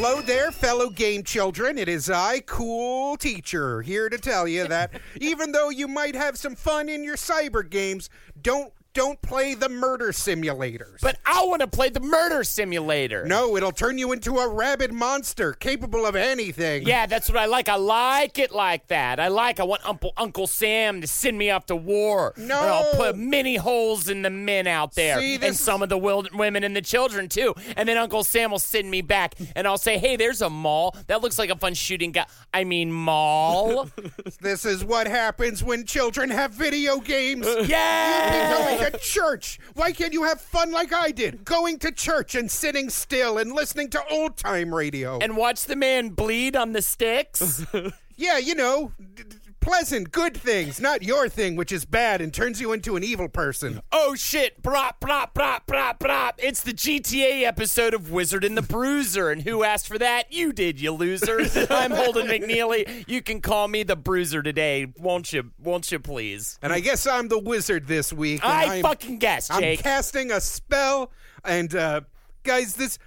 Hello there, fellow game children. It is I, Cool Teacher, here to tell you that even though you might have some fun in your cyber games, don't don't play the murder simulators. But I want to play the murder simulator. no, it'll turn you into a rabid monster capable of anything. Yeah, that's what I like. I like it like that. I like. I want Uncle Uncle Sam to send me off to war. No. and I'll put many holes in the men out there, See, and some of the wild women and the children too. And then Uncle Sam will send me back, and I'll say, "Hey, there's a mall. That looks like a fun shooting guy. I mean, mall. This is what happens when children have video games. yeah." Going to church. Why can't you have fun like I did? Going to church and sitting still and listening to old time radio. And watch the man bleed on the sticks. yeah, you know, d- d- pleasant, good things, not your thing, which is bad and turns you into an evil person. Oh shit! Brop, brop, brop, brop, brop! It's the GTA episode of Wizard and the Bruiser, and who asked for that? You did, you loser! I'm Holden McNeely. You can call me the Bruiser today, won't you? Won't you, please? And I guess I'm the wizard this week. I I'm- fucking guessed, I'm casting a spell, and uh, guys, this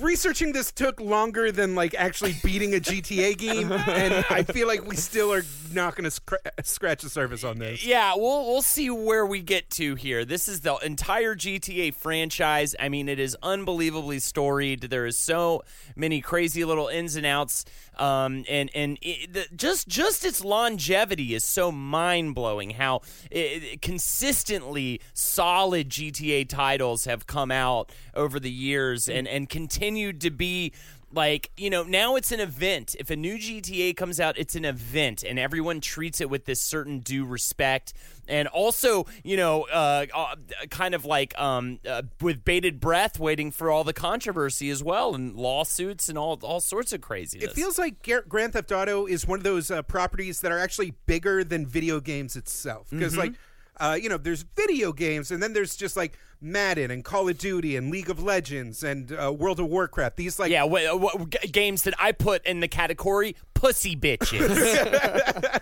researching this took longer than like actually beating a GTA game, and I feel like we still are not going to scr- scratch the surface on this. Yeah, we'll we'll see where we get to here. This is the entire GTA franchise. I mean, it is unbelievably storied. There is so many crazy little ins and outs, um, and and it, the, just just its longevity is so mind blowing. How it, it- consistently solid GTA titles have come out over the years and and continued to be like you know now it's an event if a new gta comes out it's an event and everyone treats it with this certain due respect and also you know uh, uh kind of like um uh, with bated breath waiting for all the controversy as well and lawsuits and all all sorts of craziness It feels like Grand Theft Auto is one of those uh, properties that are actually bigger than video games itself. Because, Mm-hmm. like, uh, you know, there's video games, and then there's just like Madden and Call of Duty and League of Legends and uh, World of Warcraft. These like yeah wh- wh- games that i put in the category pussy bitches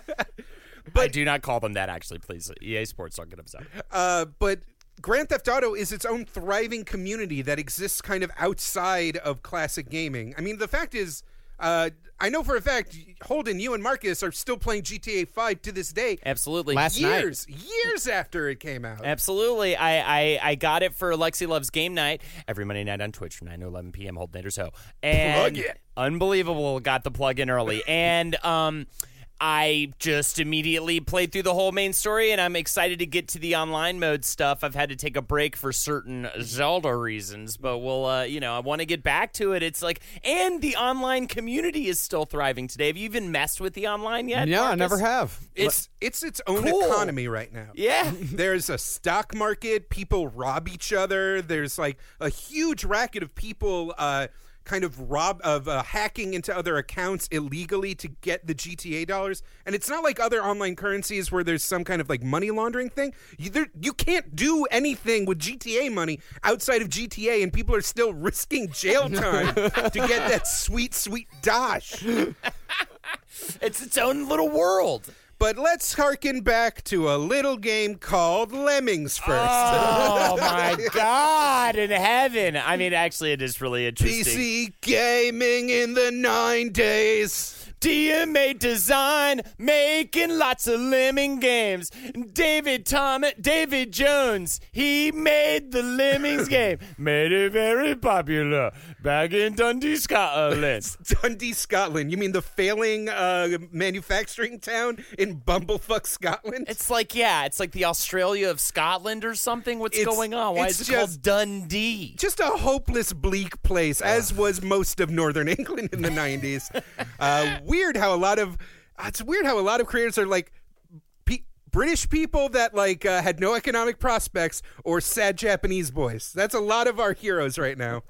i do not call them that actually please ea sports don't get upset Uh, but Grand Theft Auto is its own thriving community that exists kind of outside of classic gaming. I mean, the fact is, uh, I know for a fact, Holden, you and Marcus are still playing GTA 5 to this day. absolutely Last night. years, years after it came out. Absolutely. I, I, I got it for Lexi Loves Game Night every Monday night on Twitch from 9 to 11 p.m. Hold Nader So. And Plug it. Unbelievable. Got the plug in early. and um, I just immediately played through the whole main story, and I'm excited to get to the online mode stuff. I've had to take a break for certain Zelda reasons, but we'll, uh, you know, I want to get back to it. It's like, and the online community is still thriving today. Have you even messed with the online yet? Yeah, I never have. It's it's its own Cool. economy right now. Yeah. There's a stock market. People rob each other. There's like a huge racket of people uh, kind of rob of uh, hacking into other accounts illegally to get the GTA dollars. And it's not like other online currencies where there's some kind of like money laundering thing. You, there, you can't do anything with GTA money outside of GTA, and people are still risking jail time to get that sweet, sweet dosh. It's its own little world. But let's harken back to a little game called Lemmings first. Oh my God! In heaven. I mean, actually, it is really interesting. PC gaming in the nine days. DMA Design making lots of lemming games. David Thomas, David Jones, he made the Lemmings game. Made it very popular back in Dundee, Scotland. Dundee, Scotland. You mean the failing uh, manufacturing town in Bumblefuck, Scotland? It's like, yeah, it's like the Australia of Scotland or something. What's It's- going on? Why it's is it called Dundee? just a hopeless, bleak place, as was most of northern England in the '90s. Uh, weird how a lot of uh, it's weird how a lot of creators are like British people that like uh, had no economic prospects or sad Japanese boys. That's a lot of our heroes right now.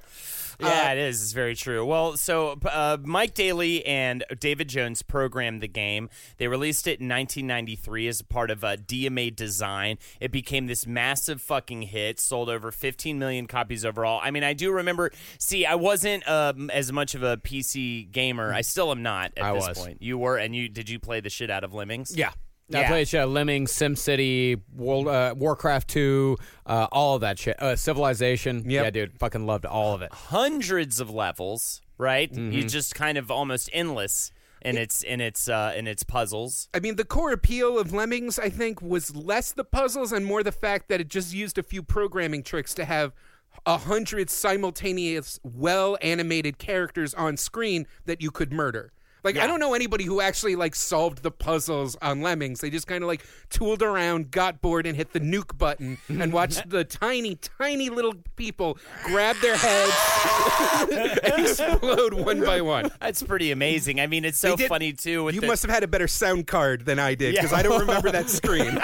Yeah, it is. It's very true. Well, so uh, Mike Dailly and David Jones programmed the game. They released it in 1993 as a part of uh, DMA Design. It became this massive fucking hit, sold over 15 million copies overall. I mean, I do remember. See, I wasn't um, as much of a PC gamer. I still am not at I this was. point. You were, and you did you play the shit out of Lemmings? Yeah. I Yeah. played shit. Lemmings, SimCity, World, uh, Warcraft 2, uh, all of that shit. Uh, Civilization. Yep. Yeah, dude. Fucking loved all of it. hundreds of levels, right? Mm-hmm. You just kind of almost endless in its in its uh, in its puzzles. I mean, the core appeal of Lemmings, I think, was less the puzzles and more the fact that it just used a few programming tricks to have a hundred simultaneous, well animated characters on screen that you could murder. Like I don't know anybody who actually like solved the puzzles on Lemmings. They just kind of like tooled around, got bored, and hit the nuke button and watched the tiny, tiny little people grab their heads and explode one by one. That's pretty amazing. I mean, it's so did- funny too. With You the, must have had a better sound card than I did because Yeah. I don't remember that screen.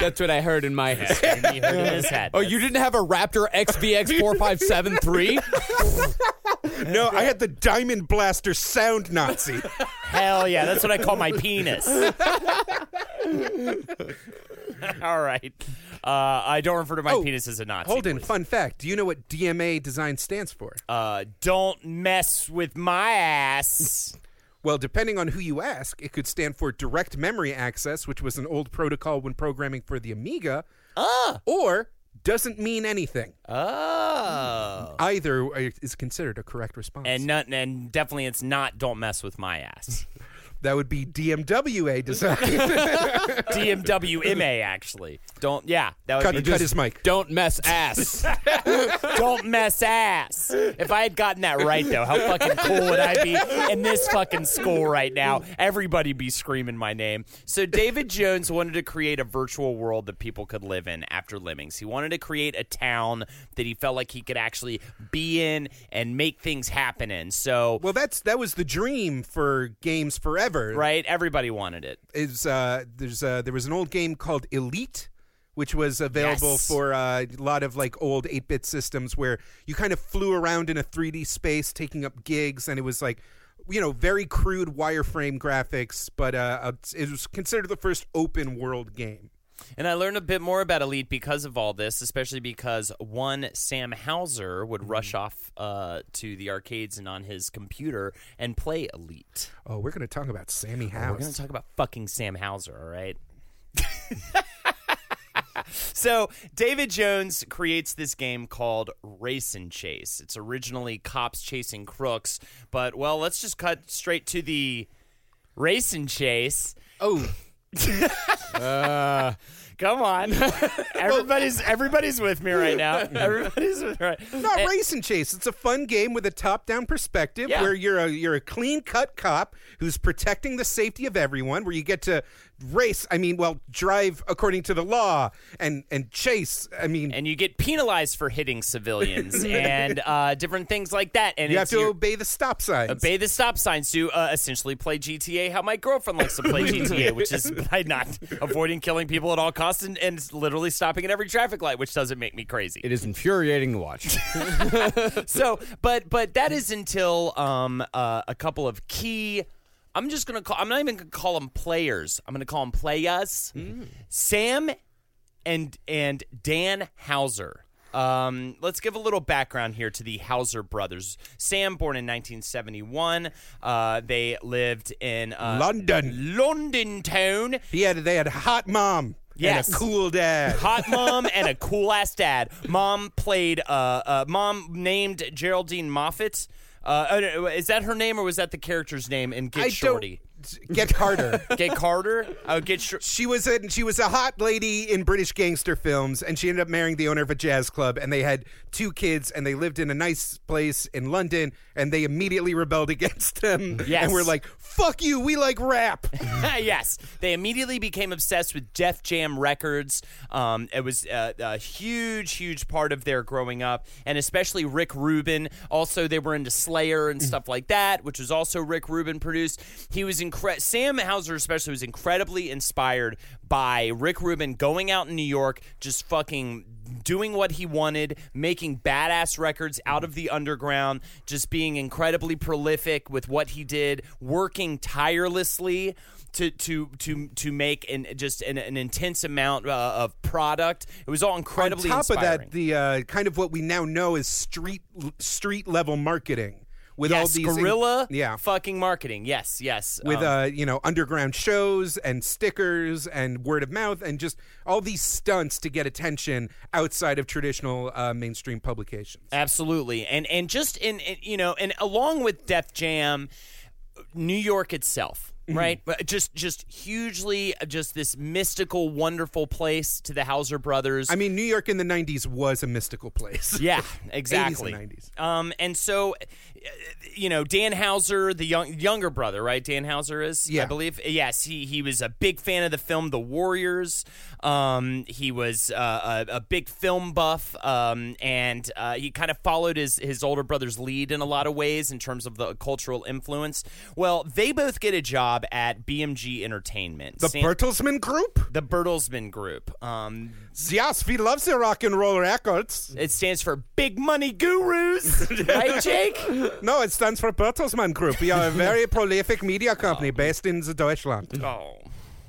That's what I heard in my head. you heard in his head. oh, you didn't have a Raptor XVX4573? No, I had the Diamond Blaster Sound Nazi. Hell yeah, that's what I call my penis. All right. Uh, I don't refer to my Oh, penis as a Nazi. Holden, please. fun fact. Do you know what DMA design stands for? Uh, don't mess with my ass. Well, depending on who you ask, it could stand for Direct Memory Access, which was an old protocol when programming for the Amiga, Ah. or doesn't mean anything. Oh. Either is considered a correct response. And not, and definitely it's not don't mess with my ass. that would be DMWA design. DMWMA actually. Don't yeah, that would cut, be cut his mic. Don't mess ass. Don't mess ass. If I had gotten that right, though, how fucking cool would I be in this fucking school right now? Everybody be screaming my name. So David Jones wanted to create a virtual world that people could live in after Lemmings. He wanted to create a town that he felt like he could actually be in and make things happen in. So, Well, that's that was the dream for games forever. Right, everybody wanted it. is uh, there's uh, there was an old game called Elite, which was available Yes. for uh, a lot of like old 8-bit systems where you kind of flew around in a 3D space, taking up gigs, and it was like you know very crude wireframe graphics, but uh, it was considered the first open world game. And I learned a bit more about Elite because of all this, especially because one Sam Houser would rush off uh, to the arcades and on his computer and play Elite. Oh, we're gonna talk about Sammy House. We're going to talk about fucking Sam Houser, all right? so, David Jones creates this game called Race and Chase. It's originally cops chasing crooks, but, well, let's just cut straight to the Race and Chase. oh, Uh, come on. everybody's everybody's with me right now. Everybody's with me right. not And- race and chase. It's a fun game with a top-down perspective Yeah. where you're a you're a clean-cut cop who's protecting the safety of everyone. Where you get to race. I mean, well, drive according to the law and and chase. I mean, and you get penalized for hitting civilians and uh, different things like that. And you have to your- obey the stop signs. obey the stop signs to uh, essentially play GTA how my girlfriend likes to play GTA, which is by not avoiding killing people at all costs and, and literally stopping at every traffic light, which doesn't make me crazy. it is infuriating to watch. so, but but that is until um uh, a couple of key. I'm just gonna call. I'm not even gonna call them players. I'm gonna call them playas. Sam and and Dan Houser Um, let's give a little background here to the Houser brothers. Sam, born in 1971, uh, they lived in uh, London. London town. He had they had a hot mom Yes. and a cool dad. Hot mom and a cool ass dad. Mom played. Uh, uh, mom named Geraldine Moffat. Uh, uh, is that her name or was that the character's name in Get I Shorty? Get Carter. Get Carter. Oh, Get Shorty. She was a she was a hot lady in British gangster films, and she ended up marrying the owner of a jazz club. And they had two kids, and they lived in a nice place in London. And they immediately rebelled against them, Yes. and were like, "Fuck you, we like rap." yes, they immediately became obsessed with Def Jam Records. Um, it was a, a huge, huge part of their growing up, and especially Rick Rubin. Also, they were into Slayer and stuff like that, which was also Rick Rubin produced. He was incredible. Sam Houser, especially, was incredibly inspired by Rick Rubin going out in New York, just fucking doing what he wanted, making badass records out of the underground, just being incredibly prolific with what he did, working tirelessly to to to to make an just an, an intense amount uh, of product. It was all incredibly On top inspiring. of that, the uh, kind of what we now know is street street level marketing with all yes, these guerrilla yeah. fucking marketing. Yes, yes. with Um, uh you know underground shows and stickers and word of mouth and just all these stunts to get attention outside of traditional uh, mainstream publications. Absolutely, and and just in, in you know, and along with Def Jam, New York itself, Mm-hmm. right? Just just hugely, just this mystical, wonderful place to the Houser brothers. I mean, New York in the '90s was a mystical place. yeah, exactly. 90s. Um, and so, you know, Dan Houser, the young, younger brother, right? Dan Houser is, I believe. Yes, he he was a big fan of the film The Warriors. Um, he was uh, a, a big film buff, um, and uh, he kind of followed his his older brother's lead in a lot of ways in terms of the cultural influence. Well, they both get a job at BMG Entertainment, The Sam- Bertelsmann Group. the Bertelsmann Group. Um, Yes, we love the rock and roll records. it stands for Big Money Gurus, right, Jake? No, it stands for Bertelsmann Group. We are a very prolific media company based in the Deutschland. Oh.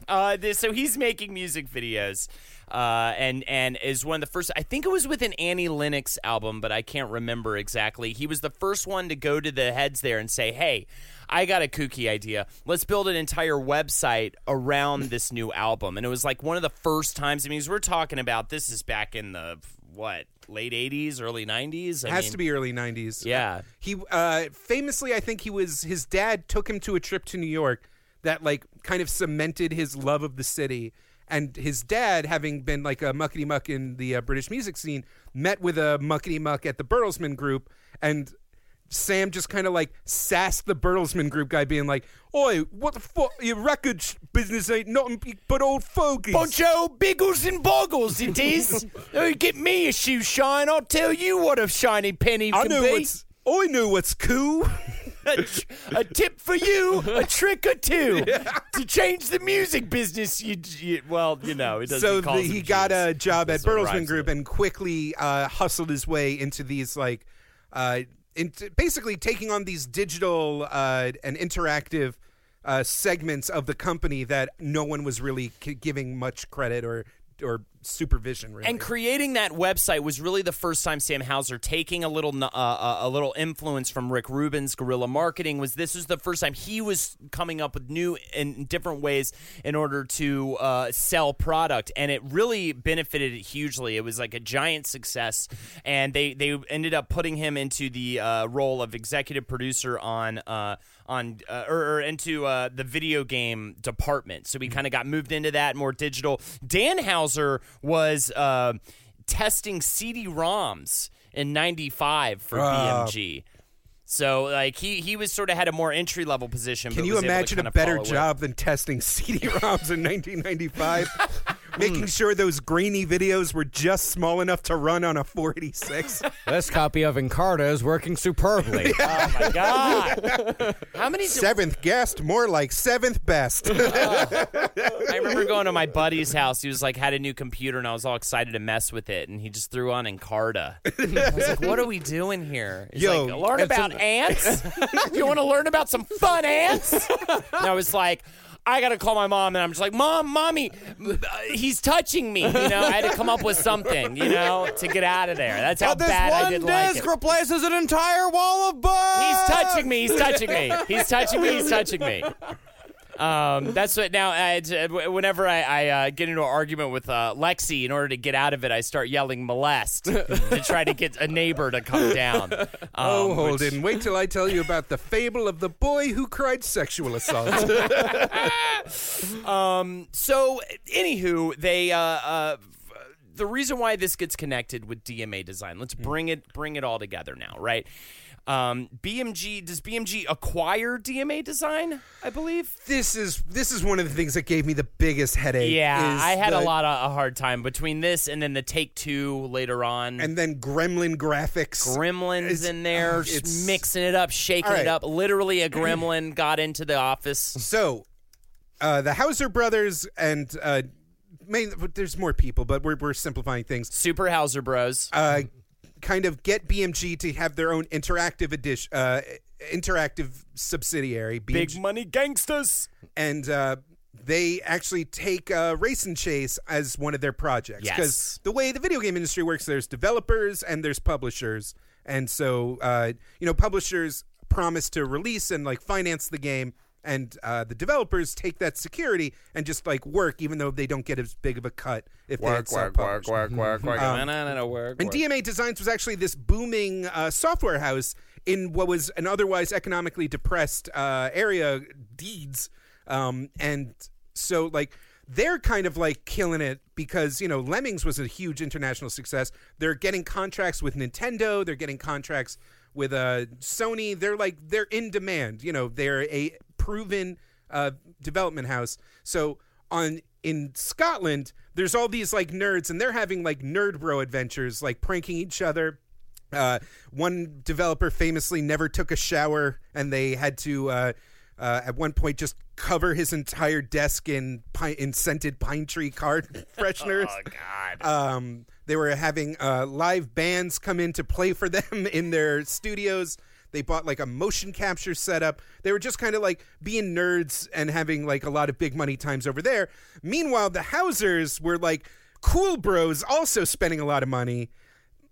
Uh, this, so he's making music videos, uh, and and is one of the first. I think it was with an Annie Lennox album, but I can't remember exactly. He was the first one to go to the heads there and say, "Hey, I got a kooky idea. Let's build an entire website around this new album." And it was like one of the first times. I mean, we're talking about this is back in the what late '80s, early '90s. I It has mean, to be early '90s. Yeah. He uh, famously, I think he was. His dad took him to a trip to New York that like kind of cemented his love of the city. And his dad, having been like a muckety muck in the uh, British music scene, met with a muckety muck at the Bertelsmann Group, and Sam just kind of like sassed the Bertelsmann Group guy, being like, "Oi, what the fuck? Your record sh- business ain't nothing but old fogies." Bunch of old biggles and boggles, it is. Oh, Get me a shoe shine. I'll tell you what a shiny penny I can know be. what's. I know what's cool. a, tr- a tip for you, a trick or two to change the music business. You, you well, you know, it doesn't. so the, he got a job at Bertelsmann Group and quickly uh, hustled his way into these like, uh, into basically taking on these digital uh, and interactive uh, segments of the company that no one was really c- giving much credit or or supervision. Really, And creating that website was really the first time Sam Houser taking a little uh, uh, a little influence from Rick Rubin's guerrilla marketing was this was the first time he was coming up with new and different ways in order to uh, sell product. And it really benefited it hugely. It was like a giant success. And they they ended up putting him into the uh, role of executive producer on uh, on uh, or, or into uh, the video game department. So we kind of got moved into that more digital. Dan Houser was uh, testing CD-ROMs in '95 for BMG. So like he he was sort of had a more entry level position. Can but you was able to imagine a better follow it. job than testing CD-ROMs in 1995? Making mm. sure those grainy videos were just small enough to run on a 486. This copy of Encarta is working superbly. Oh my god! How many? seventh guest, more like seventh best. Oh. I remember going to my buddy's house. He was like had a new computer, and I was all excited to mess with it. And he just threw on Encarta. I was like, "What are we doing here?" He's Yo, like, "Learn it's about ants. you want to learn about some fun ants?" And I was like. I gotta call my mom, and I'm just like, Mom, mommy, he's touching me. You know, I had to come up with something, you know, to get out of there. That's how But this bad I did like it. replaces an entire wall of books. He's touching me. He's touching me. He's touching me. He's touching me. Um, that's what now. I, uh, whenever I, I uh, get into an argument with uh, Lexi, in order to get out of it, I start yelling "molest" to try to get a neighbor to come down. Um, Oh, which- Holden, wait till I tell you about the fable of the boy who cried sexual assault. um. So, anywho, they uh, uh, the reason why this gets connected with DMA design. Let's bring it bring it all together now, right? Um, BMG does BMG acquire DMA design? I believe. this is this is one of the things that gave me the biggest headache. Yeah, I had a lot of a hard time between this and then the Take Two later on. And then Gremlin graphics. Gremlins It's- in there, uh, it's- mixing it up, shaking right. it up. Literally, a gremlin got into the office. So, uh, the Houser brothers and uh, main, there's more people, but we're we're simplifying things. Super Houser Bros. Uh, kind of get BMG to have their own interactive edition, uh, interactive subsidiary, BMG, Big money gangsters. and uh, they actually take uh, Race and Chase as one of their projects. Yes. Because the way the video game industry works, there's developers and there's publishers, and so uh, you know publishers promise to release and like finance the game. And uh, the developers take that security and just like work, even though they don't get as big of a cut if they had self-published. work, work, work. No, no, no, no, work, And work. DMA Designs was actually this booming uh, software house in what was an otherwise economically depressed uh, area, Deeds. Um, and so, like, they're kind of like killing it because, you know, Lemmings was a huge international success. They're getting contracts with Nintendo, they're getting contracts with uh, Sony. They're like, they're in demand. You know, they're a proven uh, development house. So, on in Scotland, there's all these like nerds, and they're having like nerd bro adventures, like pranking each other. Uh, one developer famously never took a shower, and they had to uh, uh, at one point just cover his entire desk in pine, in scented pine tree card fresheners. Oh God. Um, they were having uh, live bands come in to play for them in their studios. They bought like a motion capture setup. They were just kind of like being nerds and having like a lot of big money times over there. Meanwhile, the Housers were like cool bros, also spending a lot of money.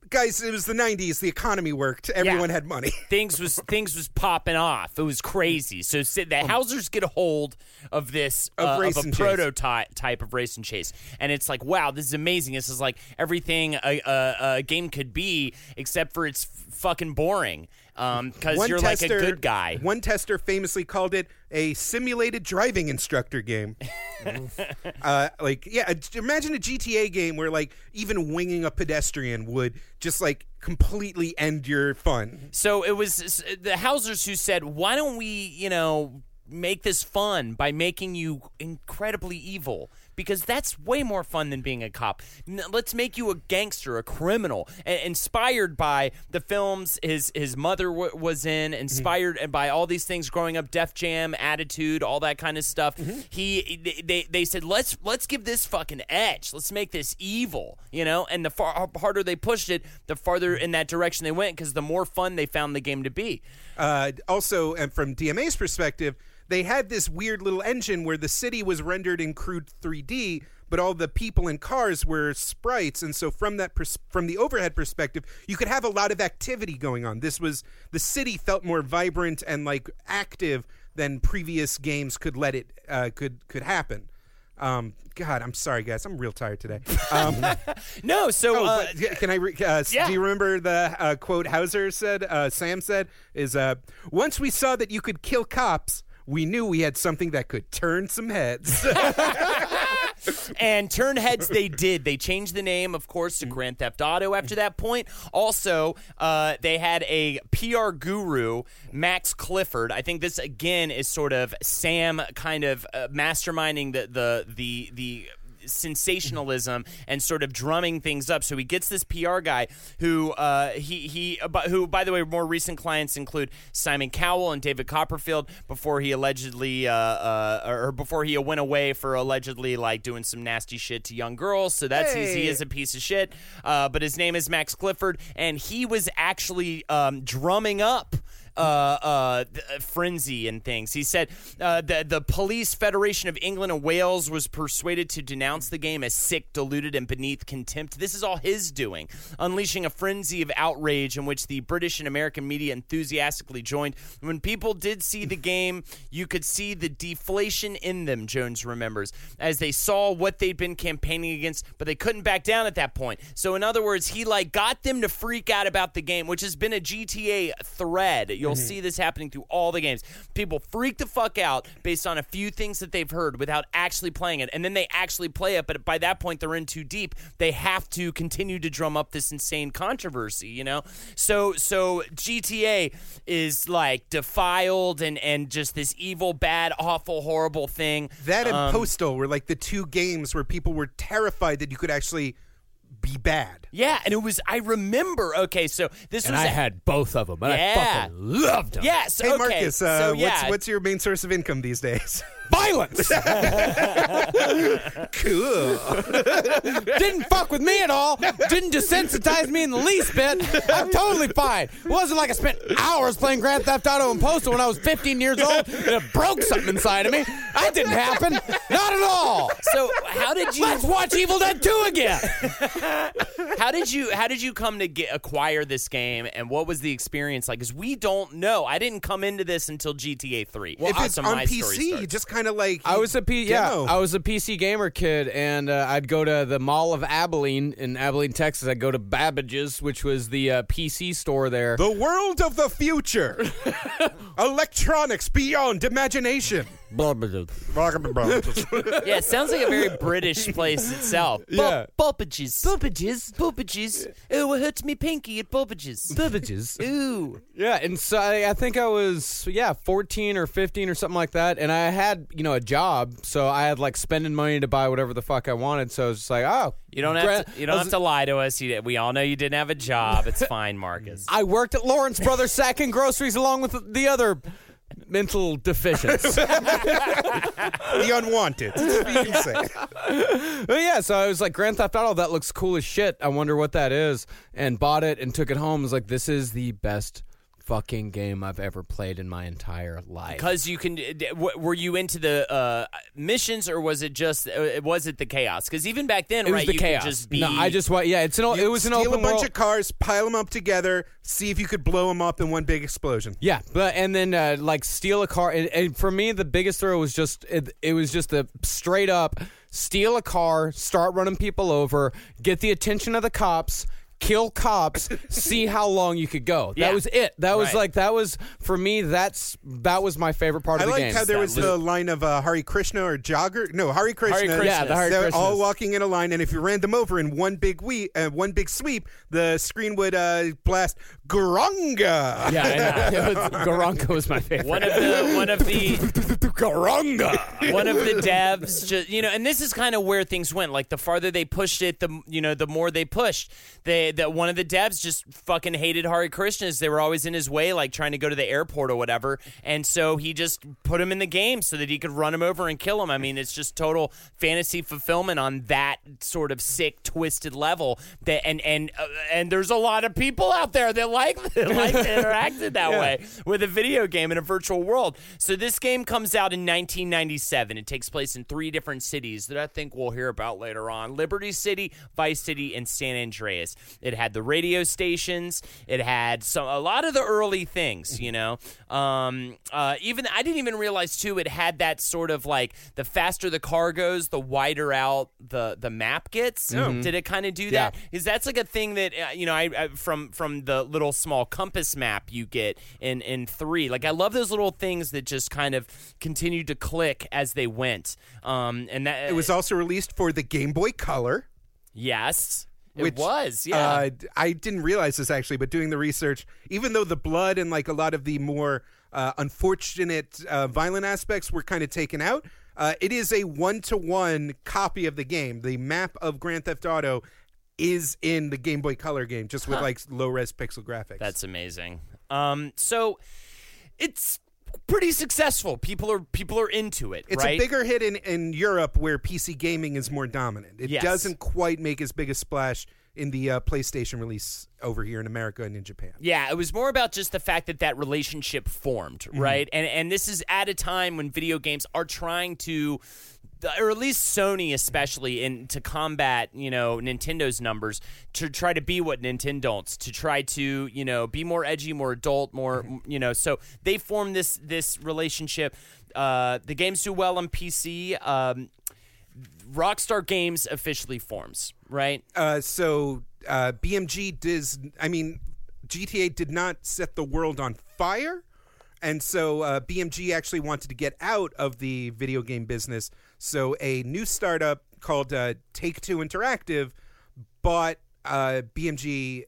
Guys, it was the 90s. The economy worked. Everyone had money. things was things was popping off. It was crazy. So si- the Housers get a hold of this Of uh, of a prototype type of race and chase, and it's like, wow, this is amazing. This is like everything a, a, a game could be, except for it's fucking boring. Because One you're like a tester- good guy. One tester famously called it a simulated driving instructor game. uh, like, yeah, imagine a GTA game where like even winging a pedestrian would just like completely end your fun. So it was the Housers who said, "Why don't we, you know, make this fun by making you incredibly evil?" Because that's way more fun than being a cop. Let's make you a gangster, a criminal, a- inspired by the films his his mother w- was in, mm-hmm. inspired by all these things growing up, Def Jam, Attitude, all that kind of stuff. Mm-hmm. He they they said let's let's give this fucking edge. Let's make this evil, you know. And the far harder they pushed it, the farther mm-hmm. in that direction they went because the more fun they found the game to be. Uh, also, and from DMA's perspective, they had this weird little engine where the city was rendered in crude 3D, but all the people and cars were sprites. And so, from that pers- from the overhead perspective, you could have a lot of activity going on. This was the city felt more vibrant and like active than previous games could let it uh, could could happen. Um, God, I'm sorry, guys. I'm real tired today. Um, No, so Oh, uh, can I? Re- uh, yeah. Do you remember the uh, quote Houser said? Uh, Sam said is uh, once we saw that you could kill cops, we knew we had something that could turn some heads. and turn heads they did. They changed the name, of course, to Grand Theft Auto after that point. Also, uh, they had a PR guru, Max Clifford. I think this again is sort of Sam kind of uh, masterminding the the the the sensationalism and sort of drumming things up. So he gets this PR guy who uh, he he who by the way more recent clients include Simon Cowell and David Copperfield before he allegedly uh, uh, or before he went away for allegedly like doing some nasty shit to young girls. So that's Hey. is a piece of shit. Uh, but his name is Max Clifford and he was actually um, drumming up uh, uh, uh, frenzy and things. He said uh, the the Police Federation of England and Wales was persuaded to denounce the game as sick, diluted, and beneath contempt. This is all his doing, unleashing a frenzy of outrage in which the British and American media enthusiastically joined. When people did see the game, you could see the deflation in them. Jones remembers as they saw what they'd been campaigning against, but they couldn't back down at that point. So in other words, he like got them to freak out about the game, which has been a GTA thread. You'll see this happening through all the games. People freak the fuck out based on a few things that they've heard without actually playing it, and then they actually play it. But by that point, they're in too deep. They have to continue to drum up this insane controversy. You know, so so GTA is like defiled and and just this evil, bad, awful, horrible thing. That and Um, Postal were like the two games where people were terrified that you could actually be bad. Yeah, and it was. I remember. Okay, so this And was. I a- had both of them, and Yeah. I fucking loved them. Yes. Hey okay, Marcus, uh, so yeah, what's what's your main source of income these days? Violence cool. didn't fuck with me at all. Didn't desensitize me in the least bit. I'm totally fine. It wasn't like I spent hours playing Grand Theft Auto and Postal when I was 15 years old and it broke something inside of me. That didn't happen. Not at all. So how did you? Let's watch Evil Dead 2 again. How did you? How did you come to get acquire this game, and what was the experience like? Because we don't know. I didn't come into this until GTA Three. if That's it's when on my PC, you just kind of like I was a P- yeah. I was a PC gamer kid, and uh, I'd go to the Mall of Abilene in Abilene, Texas. I'd go to Babbage's, which was the uh, PC store there. the world of the future. Electronics beyond imagination. Yeah, it sounds like a very British place itself. Yeah. Bobbages. Bobbages. Bobbages. Oh, it hurts me pinky at Bobbages. Babbage's. Ooh. Yeah, and so I, I think I was yeah 14 or 15 or something like that, and I had you know a job, so I had like spending money to buy whatever the fuck I wanted. So I was just like, oh, You don't have to. You don't have to lie to us. You, we all know you didn't have a job. It's fine, Marcus. I worked at Lawrence Brothers sacking groceries along with the other mental deficients. The unwanted. You can say. But yeah, so I was like, Grand Theft Auto, that looks cool as shit. I wonder what that is. And bought it and took it home. was like, this is the best fucking game I've ever played in my entire life. Because you can, were you into the uh, missions or was it just uh, was it the chaos? Because even back then, it was right, the you chaos. could just be. No, I just want. Yeah, it's an. it was an Steal open a bunch world. of cars, pile them up together, see if you could blow them up in one big explosion. Yeah, but and then uh, like steal a car. And, and for me, the biggest throw was just it, it was just a straight up steal a car, start running people over, get the attention of the cops. Kill cops, see how long you could go. That Yeah. was it. That was Right. like that was for me. That's that was my favorite part I of the like game. how there was That the line of uh, Hare Krishna or Jogger. No, Hare Krishna. Krishna. Yeah, the Hare They're all Krishnas. walking in a line, and if you ran them over in one big we, uh, one big sweep, the screen would uh, blast Gouranga. Yeah, I know. It was- Gouranga was my favorite. one of the one of the Gouranga. one of the devs just you know and this is kind of where things went like the farther they pushed it the you know the more they pushed they that one of the devs just fucking hated Hare Krishnas they were always in his way like trying to go to the airport or whatever and so he just put him in the game so that he could run him over and kill him I mean it's just total fantasy fulfillment on that sort of sick twisted level that and and uh, and there's a lot of people out there that like that like to interact in that way with a video game in a virtual world. So this game comes out in 1997. It takes place in three different cities that I think we'll hear about later on: Liberty City, Vice City, and San Andreas. It had the radio stations. It had some a lot of the early things. You know, um, uh, even I didn't even realize too. It had that sort of like the faster the car goes, the wider out the the map gets. Did it kind of do that? Is that's like a thing that uh, you know I, I from from the little small compass map you get in in three. Like I love those little things that just kind of continued to click as they went. Um, and that It was also released for the Game Boy Color. yes, it Which, was yeah. Uh, I didn't realize this actually, but doing the research, even though the blood and like a lot of the more uh, unfortunate uh, violent aspects were kind of taken out, uh, it is a one to one copy of the game. The map of Grand Theft Auto is in the Game Boy Color game, just with like low res pixel graphics. That's amazing. Um, so it's pretty successful. People are people are into it. It's right? a bigger hit in, in Europe where PC gaming is more dominant. It Yes. doesn't quite make as big a splash in the uh, PlayStation release over here in America and in Japan. Yeah, it was more about just the fact that that relationship formed, right? And and this is at a time when video games are trying to or at least Sony especially in to combat, you know, Nintendo's numbers to try to be what Nintendo's to try to, you know, be more edgy, more adult, more, you know, so they formed this this relationship uh, the games do well on PC. Um, Rockstar Games officially forms, right? Uh, so uh, BMG does. I mean, GTA did not set the world on fire, and so uh, BMG actually wanted to get out of the video game business. So a new startup called uh, Take Two Interactive bought uh, BMG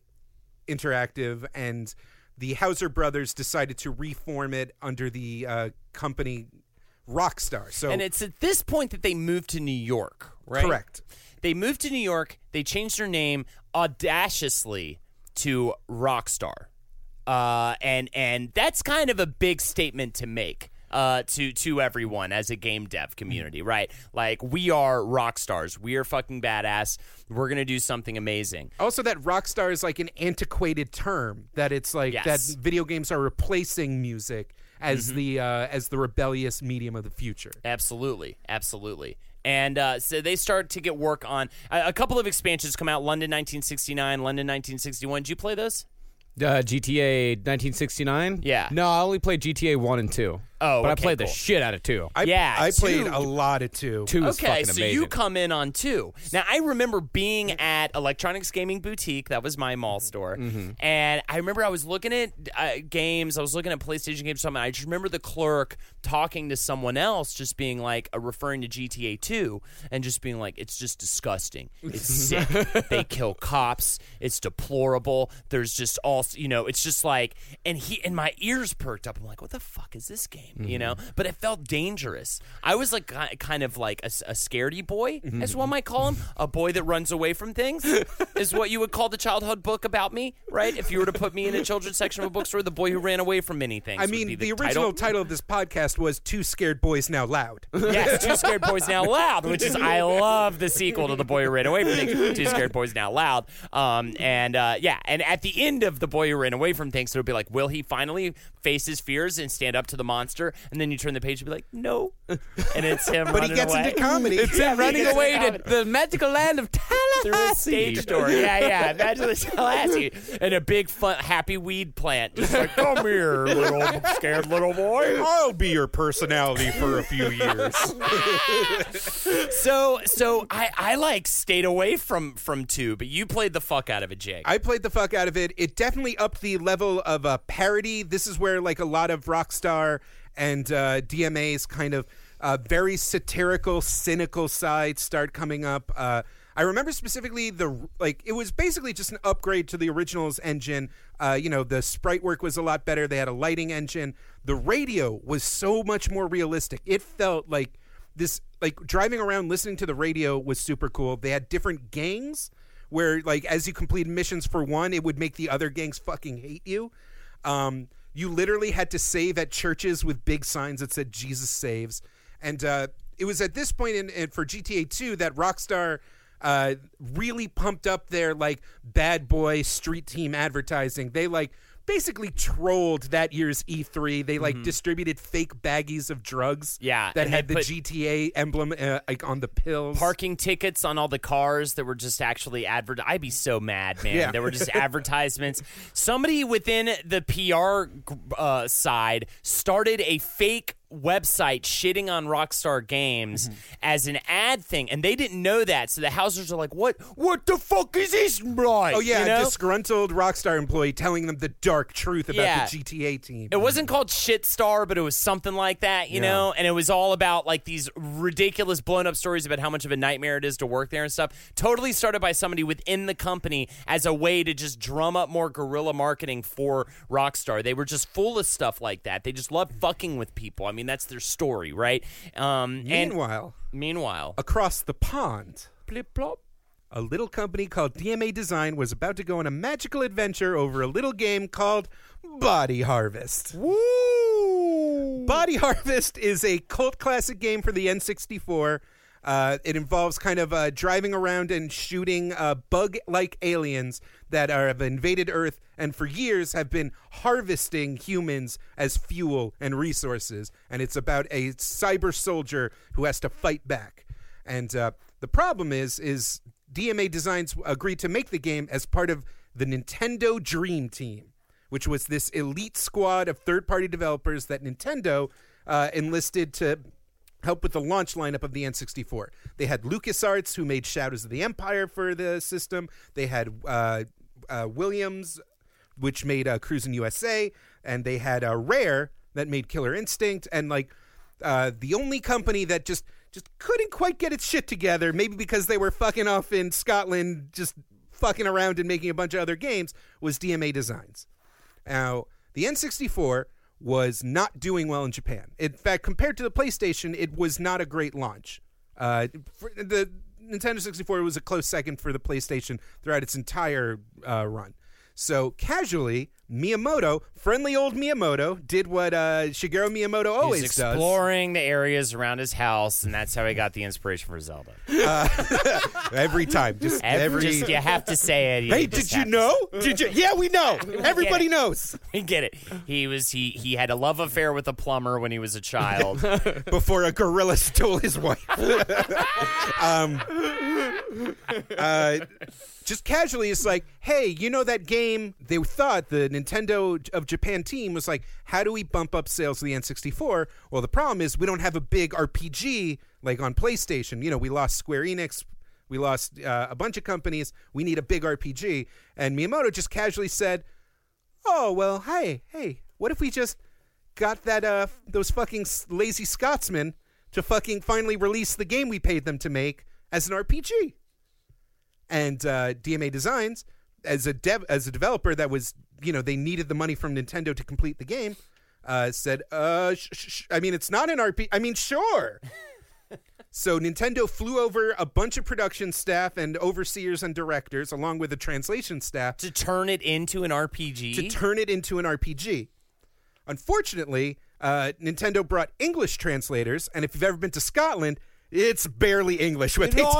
Interactive, and the Houser brothers decided to reform it under the uh, company Rockstar. So And it's at this point that they moved to New York, right? correct. They moved to New York. They changed their name audaciously to Rockstar, uh, and and that's kind of a big statement to make. Uh, to to everyone as a game dev community, right? Like we are rock stars. We are fucking badass. We're gonna do something amazing. Also, that Rockstar is like an antiquated term. That it's like Yes. that video games are replacing music as the uh, as the rebellious medium of the future. Absolutely, absolutely. And uh, so they start to get work on a, a couple of expansions come out. London 1969, London 1961. Did you play those? Uh, GTA 1969. Yeah. No, I only played GTA one and two. Oh, but I played cool. the shit out of two. I, Yeah, I played two. a lot of two. Two was Okay, fucking so amazing. you come in on two. Now I remember being at Electronics Gaming Boutique. That was my mall store, Mm-hmm. and I remember I was looking at uh, games. I was looking at PlayStation games. or Something. I just remember the clerk talking to someone else, just being like, uh, referring to GTA Two, and just being like, "It's just disgusting. It's sick. they kill cops. It's deplorable. There's just all you know. It's just like." And he and my ears perked up. I'm like, "What the fuck is this game?" You know. But it felt dangerous. I was like kind of like a scaredy boy, as one might call him, a boy that runs away from things, is what you would call the childhood book about me, right? If you were to put me in a children's section of a bookstore, the boy who ran away from many things. I mean, the, the, original title. of this podcast was Two Scared Boys Now Loud. Yes, Two Scared Boys Now Loud, which is I love the sequel to The Boy Who Ran Away from Things, Two Scared Boys Now Loud. Um, and uh, yeah, and at the end of The Boy Who Ran Away from Things, it would be like, will he finally face his fears and stand up to the monster? And then you turn the page and be like, no, and it's him. But he gets away. into comedy. It's Yeah, him running away to the magical land of through a Tallahassee. stage door. Yeah, yeah. The Tallahassee and a big, fun, happy weed plant. Just like, come here, little scared little boy. I'll be your personality for a few years. So, so I, I like stayed away from from two, but you played the fuck out of it, Jake. I played the fuck out of it. It definitely upped the level of a parody. This is where like a lot of Rockstar and uh, DMA's kind of uh, very satirical, cynical sides start coming up. Uh, I remember specifically the like it was basically just an upgrade to the originals engine. Uh, you know, the sprite work was a lot better. They had a lighting engine. The radio was so much more realistic. It felt like this like driving around listening to the radio was super cool. They had different gangs where like as you completed missions for one, it would make the other gangs fucking hate you. Um, you literally had to save at churches with big signs that said Jesus saves, and uh, it was at this point in, in for GTA 2 that Rockstar uh, really pumped up their like bad boy street team advertising. They like basically trolled that year's E3. They like distributed fake baggies of drugs. Mm-hmm. Yeah, that had the GTA emblem uh, like on the pills. Parking tickets on all the cars that were just actually advert. I'd be so mad, man. Yeah. There were just advertisements. Somebody within the PR uh, side started a fake website shitting on Rockstar Games Mm-hmm. as an ad thing, and they didn't know that. So the Housers are like, "What? What the fuck is this?" Like, Oh yeah, you know? a disgruntled Rockstar employee telling them the dark truth about Yeah. the GTA team. It wasn't called Shitstar, but it was something like that, you know? And it was all about like these ridiculous blown up stories about how much of a nightmare it is to work there and stuff. Totally started by somebody within the company as a way to just drum up more guerrilla marketing for Rockstar. They were just full of stuff like that. They just love fucking with people. I mean, that's their story, right? Um, and Meanwhile, meanwhile, across the pond, blip plop. a little company called DMA Design was about to go on a magical adventure over a little game called Body Harvest. Woo! Body Harvest is a cult classic game for the N64. Uh, it involves kind of uh, driving around and shooting uh, bug-like aliens that are, have invaded Earth and for years have been harvesting humans as fuel and resources. And it's about a cyber soldier who has to fight back. And uh, the problem is, is DMA Designs agreed to make the game as part of the Nintendo Dream Team, which was this elite squad of third-party developers that Nintendo uh, enlisted to help with the launch lineup of the N64. They had LucasArts, who made Shadows of the Empire for the system. They had uh, uh, Williams, which made uh, Cruis'n USA, and they had uh, Rare that made Killer Instinct, and like uh, the only company that just just couldn't quite get its shit together, maybe because they were fucking off in Scotland, just fucking around and making a bunch of other games, was DMA Designs. Now, the N64 was not doing well in Japan. In fact, compared to the PlayStation, it was not a great launch. Uh, the Nintendo 64 was a close second for the PlayStation throughout its entire uh, run. So casually, Miyamoto, friendly old Miyamoto, did what uh, Shigeru Miyamoto always He's does. exploring the areas around his house, and that's how he got the inspiration for Zelda. every time, just Every, every. just, you have to say it. You hey, did you have to know? Did you? Yeah, we know. Everybody knows. I get it. He was he he had a love affair with a plumber when he was a child. Before a gorilla stole his wife. um, uh, just casually, it's like, hey, you know that game? They thought the Nintendo of Japan team was like, how do we bump up sales of the N64? Well, the problem is we don't have a big RPG like on PlayStation. You know, we lost Square Enix. We lost uh, a bunch of companies. We need a big RPG. And Miyamoto just casually said, oh well hey hey what if we just got that uh those fucking lazy scotsmen to fucking finally release the game we paid them to make as an rpg and uh dma designs as a dev as a developer that was you know they needed the money from nintendo to complete the game uh said uh sh- sh- i mean it's not an rp i mean sure so Nintendo flew over a bunch of production staff and overseers and directors, along with the translation staff, to turn it into an RPG. to turn it into an RPG. Unfortunately, uh, Nintendo brought English translators, and if you've ever been to Scotland, it's barely English. What they tell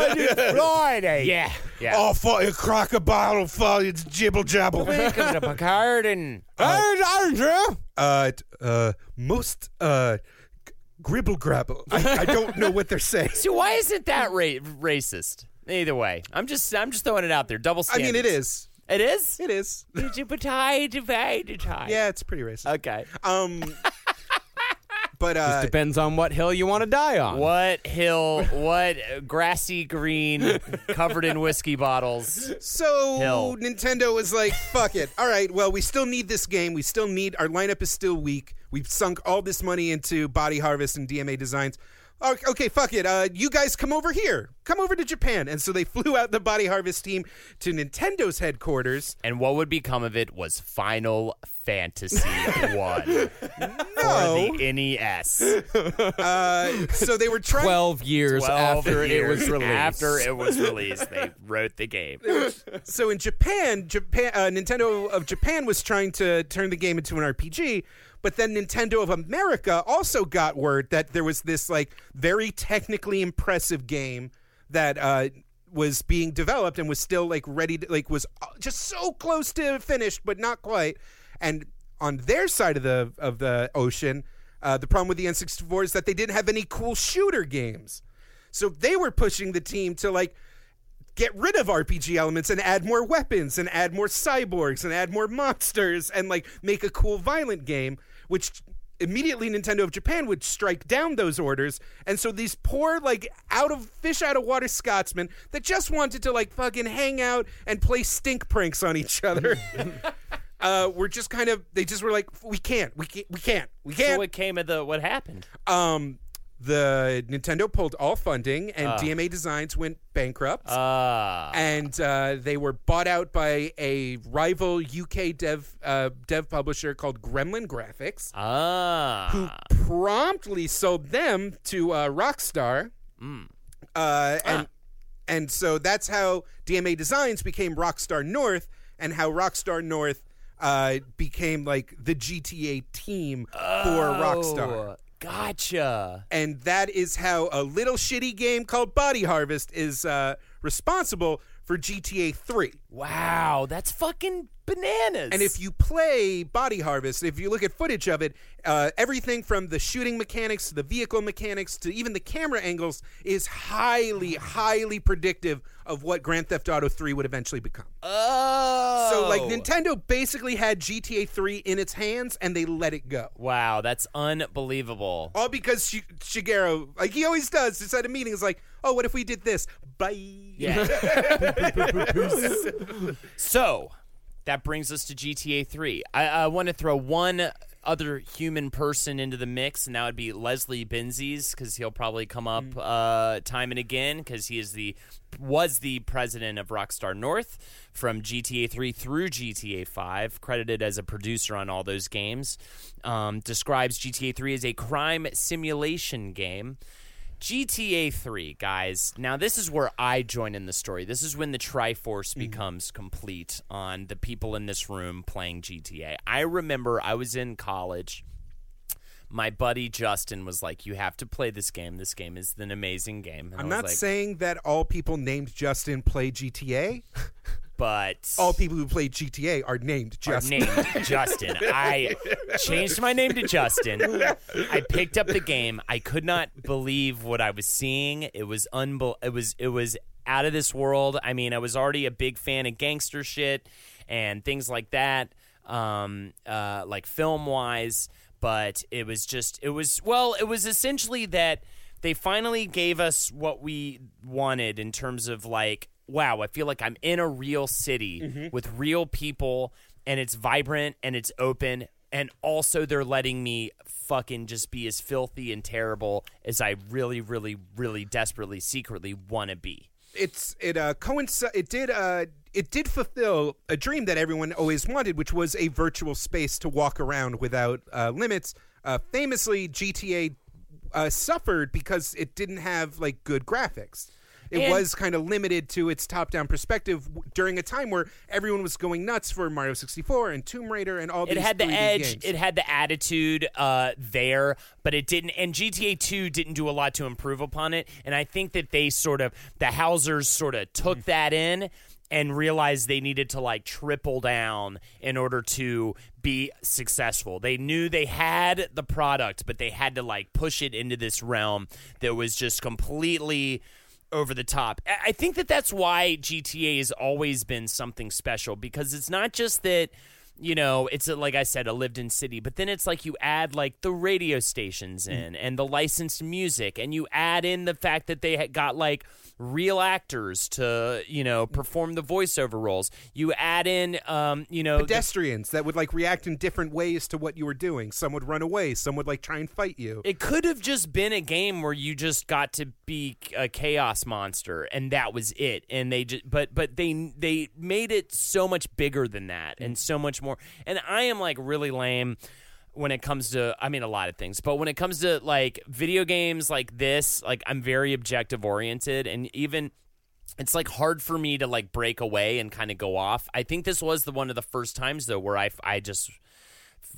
Friday. yeah, yeah. Oh, for a crocodile, for it's jibble jabble. Welcome to Picard and Hey, Andrew. Uh, uh, most uh, gribble grabble. I, I don't know what they're saying. so why isn't that ra- racist? Either way, I'm just I'm just throwing it out there. Double I mean, it is. It is. It is. Yeah. Yeah, it's pretty racist. Okay. Um, but uh, Depends on what hill you want to die on. What hill? What grassy green covered in whiskey bottles? So Hill. Nintendo was like, "Fuck it. All right. Well, we still need this game. We still need our lineup is still weak. We've sunk all this money into Body Harvest and DMA Designs. Okay, fuck it. Uh, you guys come over here. Come over to Japan." And so they flew out the Body Harvest team to Nintendo's headquarters. And what would become of it was Final Fantasy One No. for the NES. Uh, so they were trying. Twelve years 12 after it was released. After it was released, they wrote the game. so in Japan, Japan uh, Nintendo of Japan was trying to turn the game into an RPG, but then Nintendo of America also got word that there was this like very technically impressive game that uh, was being developed and was still like ready to like was uh, just so close to finished but not quite. And on their side of the of the ocean, uh, the problem with the N64 is that they didn't have any cool shooter games. So they were pushing the team to like get rid of RPG elements and add more weapons and add more cyborgs and add more monsters and like make a cool violent game, which immediately Nintendo of Japan would strike down those orders. And so these poor, like out of fish out of water Scotsmen that just wanted to like fucking hang out and play stink pranks on each other. Uh, were just kind of they just were like we can't we can't we can't we can't what came of the what happened? um the Nintendo pulled all funding and DMA Designs went bankrupt Ah. and uh, they were bought out by a rival UK dev uh, dev publisher called Gremlin Graphics, ah. who promptly sold them to uh, Rockstar. Uh, and and so that's how DMA Designs became Rockstar North, and how Rockstar North uh, became like the GTA team for Rockstar. Gotcha. and that is how a little shitty game called Body Harvest is uh, responsible for GTA 3. Wow, that's fucking bananas. And if you play Body Harvest, if you look at footage of it, uh, everything from the shooting mechanics to the vehicle mechanics to even the camera angles is highly, highly predictive of what Grand Theft Auto 3 would eventually become. oh, So, like, Nintendo basically had GTA 3 in its hands and they let it go. Wow, that's unbelievable. All because Sh- Shigeru, like he always does, just at a meeting, is like, oh, what if we did this? Bye. Yeah. so that brings us to GTA 3. I, I want to throw one other human person into the mix, and that would be Leslie Benzies, because he'll probably come up uh, time and again, because he is the was the president of Rockstar North from GTA 3 through GTA 5, credited as a producer on all those games. Um, describes GTA 3 as a crime simulation game. GTA 3, guys. Now, this is where I join in the story. This is when the Triforce mm-hmm. becomes complete on the people in this room playing GTA. I remember I was in college. My buddy Justin was like, You have to play this game. This game is an amazing game. And I'm not like, saying that all people named Justin play GTA. but. All people who play GTA are named are Justin. named Justin. I changed my name to Justin. I picked up the game. I could not believe what I was seeing. It was unbel- it was it was out of this world. I mean, I was already a big fan of gangster shit and things like that. Um uh like film wise, but it was just it was well, it was essentially that they finally gave us what we wanted in terms of like wow, I feel like I'm in a real city with real people and it's vibrant and it's open and also they're letting me fucking just be as filthy and terrible as I really really really desperately secretly want to be. it's it uh coinc- it did uh it did fulfill a dream that everyone always wanted which was a virtual space to walk around without uh limits. Uh famously GTA uh suffered because it didn't have like good graphics it And- was kind of limited to its top-down perspective w- during a time where everyone was going nuts for Mario 64 and Tomb Raider and all These It had the 3D edge, games. it had the attitude uh, there, but it didn't. And GTA 2 didn't do a lot to improve upon it. And I think that they sort of, the Housers sort of took that in and realized they needed to like triple down in order to be successful. They knew they had the product, but they had to like push it into this realm that was just completely over the top. I- think that that's why GTA has always been something special because it's not just that you know it's a, like I said a lived in city, but then it's like you add like the radio stations mm-hmm. in and the licensed music, and you add in the fact that they got like real actors to you know perform the voiceover roles. You add in um you know the- pedestrians that would like react in different ways to what you were doing some would run away some would like try and fight you It could have just been a game where you just got to be a chaos monster and that was it. And they just but but they they made it so much bigger than that and so much more. And I am like really lame when it comes to I mean a lot of things, but when it comes to like video games like this, like I'm very objective oriented and even it's like hard for me to like break away and kind of go off. I think this was the one of the first times though where I I just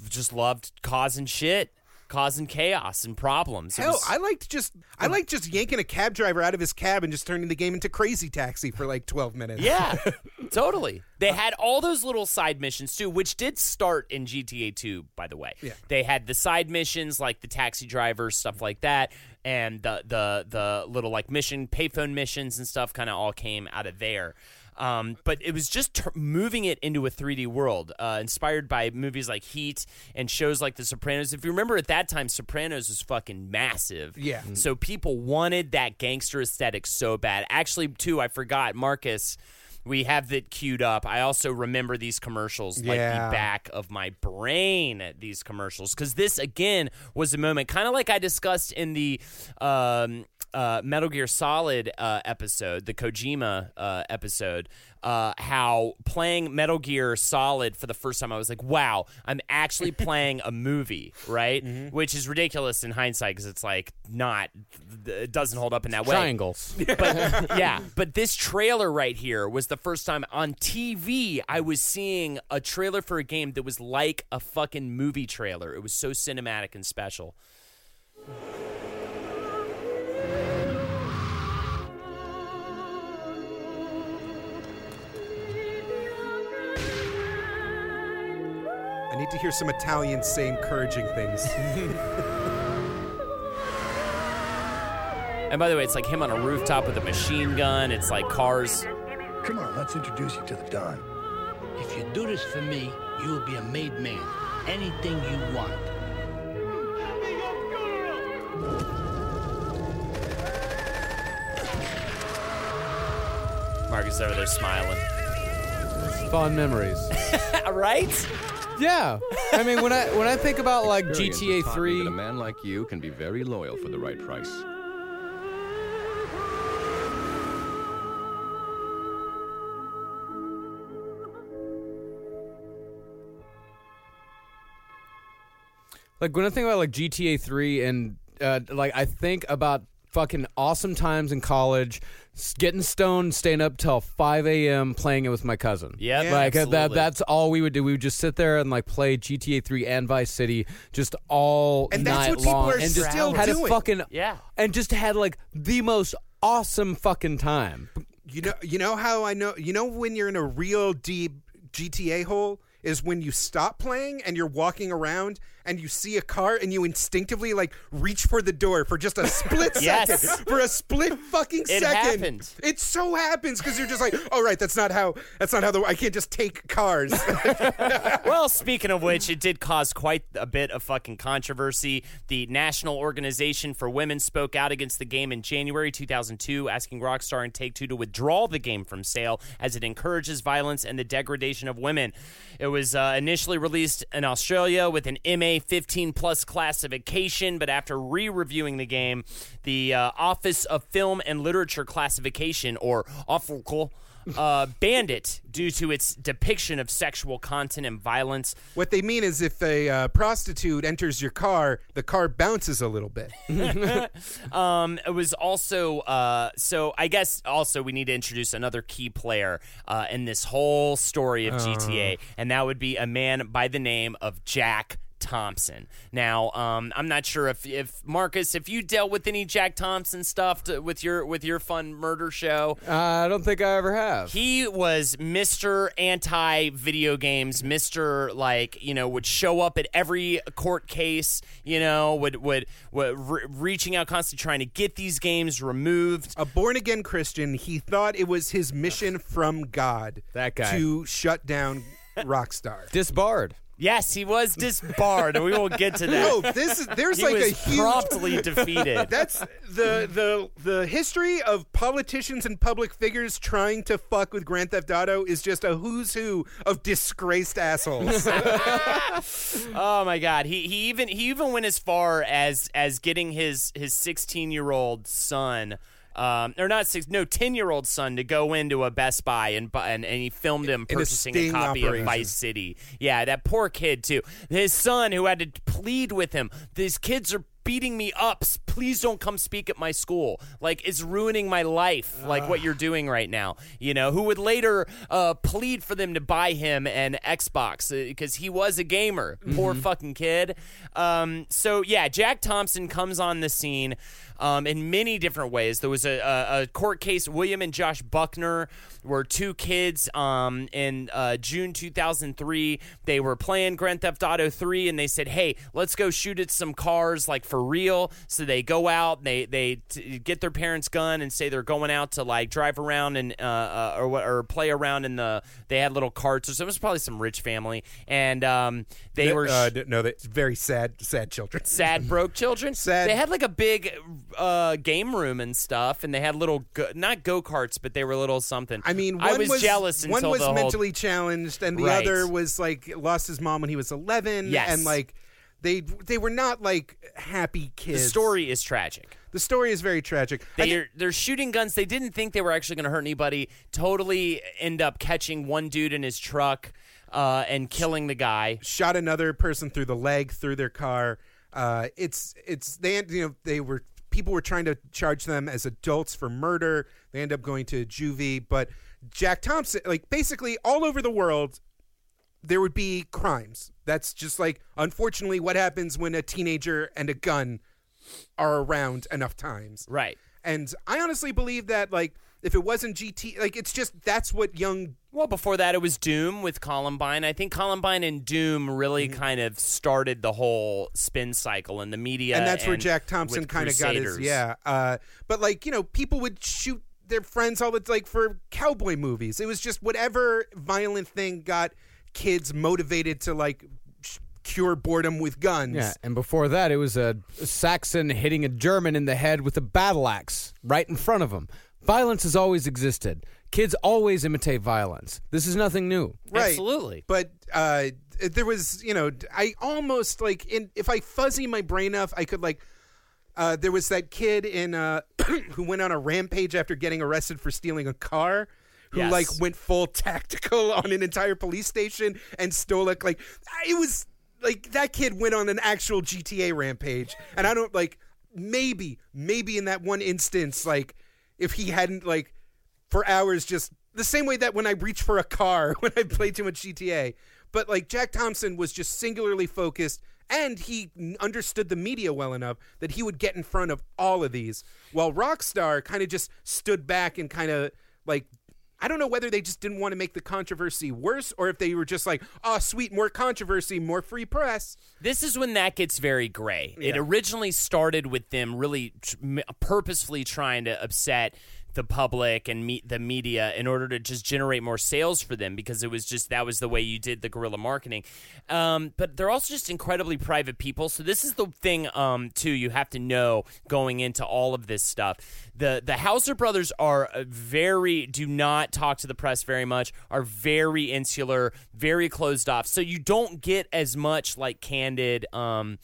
just loved causing shit, causing chaos and problems. Hell, was- I liked just I liked just yanking a cab driver out of his cab and just turning the game into Crazy Taxi for like twelve minutes. yeah, totally. They uh, had all those little side missions too, which did start in GTA 2, by the way. Yeah. They had the side missions like the taxi drivers, stuff like that, and the the the little like mission payphone missions and stuff kind of all came out of there. Um, but it was just t- moving it into a 3D world, uh, inspired by movies like Heat and shows like The Sopranos. If you remember at that time, Sopranos was fucking massive. Yeah. So people wanted that gangster aesthetic so bad. Actually, too, I forgot, Marcus. We have that queued up. I also remember these commercials like Yeah. the back of my brain. These commercials because this again was a moment, kind of like I discussed in the um, uh, Metal Gear Solid uh, episode, the Kojima uh, episode. Uh, how playing Metal Gear Solid for the first time, I was like, "Wow, I'm actually playing a movie," right? Which is ridiculous in hindsight because it's like not, it doesn't hold up in that way Triangles. but yeah, but this trailer right here was the first time on TV I was seeing a trailer for a game that was like a fucking movie trailer. It was so cinematic and special. I need to hear some Italians say encouraging things. And by the way, it's like him on a rooftop with a machine gun. It's like cars. Come on, let's introduce you to the Don. If you do this for me, you will be a made man. Anything you want. Marcus is over there smiling. Fond memories. right? Yeah. I mean, when I when I think about like Experience has GTA taught me 3, that a man like you can be very loyal for the right price. like when I think about like GTA 3 and uh, like I think about fucking awesome times in college, getting stoned, staying up till 5 a.m. playing it with my cousin. Yep, Yeah, like that. That's all we would do. We would just sit there and like play GTA 3 and Vice City just all And that's night what people long, are and just still had doing. a fucking Yeah. and just had like the most awesome fucking time. You know, you know how I know. You know when you're in a real deep GTA hole is when you stop playing and you're walking around and you see a car and you instinctively like reach for the door for just a split Yes. second. For a split fucking It second. happened. It so happens because you're just like, all right, that's not how. That's not how the. I can't just take cars. well, speaking of which, it did cause quite a bit of fucking controversy. The National Organization for Women spoke out against the game in January 2002, asking Rockstar and Take Two to withdraw the game from sale as it encourages violence and the degradation of women. It was uh, initially released in Australia with an MA 15 plus classification, but after re reviewing the game, the uh, Office of Film and Literature Classification, or OFLCL, uh, banned it due to its depiction of sexual content and violence. what they mean is if a uh, prostitute enters your car, the car bounces a little bit. Um, it was also uh, so. I guess also we need to introduce another key player uh, in this whole story of GTA, and that would be a man by the name of Jack. Thompson. Now, um, I'm not sure if, if Marcus, if you dealt with any Jack Thompson stuff to, with your with your fun murder show, Uh, I don't think I ever have. He was Mr. Anti video games, Mr. like, you know, would show up at every court case, you know, would would, would re- reaching out constantly trying to get these games removed. a born again Christian, he thought it was his mission from God That guy. to shut down Rockstar. Disbarred. Yes, he was disbarred, and we will get to that. No, this is there's he like was a huge promptly defeated. That's the the the history of politicians and public figures trying to fuck with Grand Theft Auto is just a who's who of disgraced assholes. Oh my god, he he even he even went as far as as getting his his 16 year old son. Um, or not six, no, ten year old son to go into a Best Buy and and, and he filmed him In purchasing a, sting copy operation. of Vice City. Yeah, that poor kid too. His son who had to plead with him. These kids are beating me up. Please don't come speak at my school. Like it's ruining my life. Like what you're doing right now. You know, who would later uh, plead for them to buy him an Xbox because he was a gamer. Poor fucking kid. Um, so yeah, Jack Thompson comes on the scene. Um, in many different ways. There was a, a, a court case. William and Josh Buckner were two kids. Um, in uh, June 2003, they were playing Grand Theft Auto 3, and they said, "Hey, let's go shoot at some cars, like for real." So they go out, they they t- get their parents' gun, and say they're going out to like drive around and uh, uh, or or play around in the. They had little carts, or so it was probably some rich family, and um, they were. uh, no, that's very sad, sad children. sad broke children. Sad- They had like a big uh, game room and stuff, and they had little go- not go karts, but they were little something. I mean, one I was, jealous One was the whole- mentally challenged, and the Right. other was like lost his mom when he was eleven. Yes. and like they they were not like happy kids. the story is tragic. the story is very tragic. They are, they're shooting guns. They didn't think they were actually going to hurt anybody. Totally end up catching one dude in his truck uh, and killing the guy. shot another person through the leg through their car. Uh, it's it's they you know they were people were trying to charge them as adults for murder. They end up going to juvie, but Jack Thompson like basically all over the world there would be crimes. That's just like unfortunately what happens when a teenager and a gun are around enough times. Right. And I honestly believe that like if it wasn't GT like it's just that's what young Well, before that, it was Doom with Columbine. I think Columbine and Doom really Mm-hmm. kind of started the whole spin cycle in the media, and that's where Jack Thompson kind of got his yeah. Uh, but like you know, people would shoot their friends all the like for cowboy movies. It was just whatever violent thing got kids motivated to like cure boredom with guns. Yeah, and before that, it was a Saxon hitting a German in the head with a battle axe right in front of him. Violence has always existed. Kids always imitate violence. This is nothing new. Right. Absolutely. But uh, there was, you know, I almost like in if I fuzzy my brain enough, I could like. Uh, there was that kid in uh, who went on a rampage after getting arrested for stealing a car. Who Yes. like went full tactical on an entire police station and stole it? Like it was like that kid went on an actual GTA rampage, and I don't like maybe maybe in that one instance like if he hadn't like for hours just the same way that when I reach for a car when I play too much GTA. But like Jack Thompson was just singularly focused and he understood the media well enough that he would get in front of all of these. While Rockstar kind of just stood back and kind of like I don't know whether they just didn't want to make the controversy worse or if they were just like, "Oh, sweet, more controversy, more free press." This is when that gets very gray. It originally started with them really purposefully trying to upset the public and meet the media in order to just generate more sales for them because it was just that was the way you did the guerrilla marketing. Um, but they're also just incredibly private people. So this is the thing um, too you have to know going into all of this stuff. The the Houser brothers are very do not talk to the press very much. Are very insular, very closed off. So you don't get as much like candid. Um,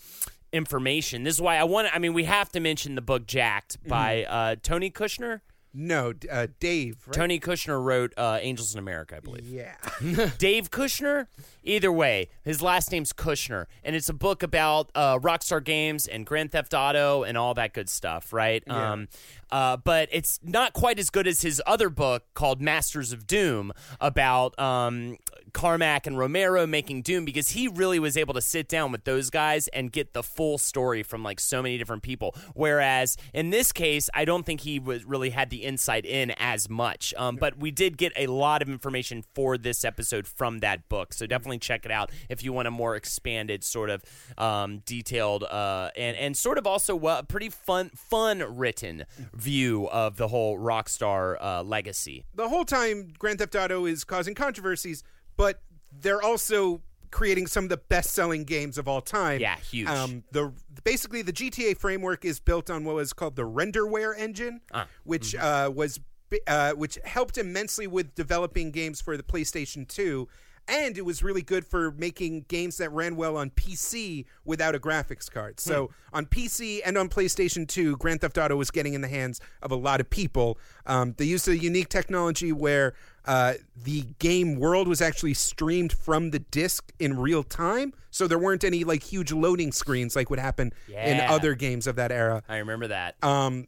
information this is why i want i mean we have to mention the book jacked by uh, tony kushner No, uh, Dave. Right? Tony Kushner wrote uh, Angels in America, I believe. Yeah. Dave Kushner. Either way, his last name's Kushner, and it's a book about uh, Rockstar Games and Grand Theft Auto and all that good stuff, right? Um, uh, but it's not quite as good as his other book called Masters of Doom about um, Carmack and Romero making Doom because he really was able to sit down with those guys and get the full story from like so many different people. Whereas in this case, I don't think he was really had the insight in as much. Um, but we did get a lot of information for this episode from that book, so definitely check it out if you want a more expanded, sort of um, detailed, uh, and and sort of also uh, pretty fun, fun written view of the whole Rockstar uh, legacy. the whole time Grand Theft Auto is causing controversies, but they're also creating some of the best-selling games of all time. Yeah, huge. Um, the basically the GTA framework is built on what was called the renderware engine, Ah, which mm-hmm. uh, was uh, which helped immensely with developing games for the PlayStation 2. And it was really good for making games that ran well on PC without a graphics card. Hmm. So on PC and on PlayStation 2, Grand Theft Auto was getting in the hands of a lot of people. Um, they used a unique technology where uh, the game world was actually streamed from the disc in real time. So there weren't any like huge loading screens like would happen in other games of that era. I remember that. Um,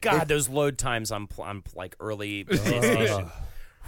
God, those load times on pl- on like early PlayStation.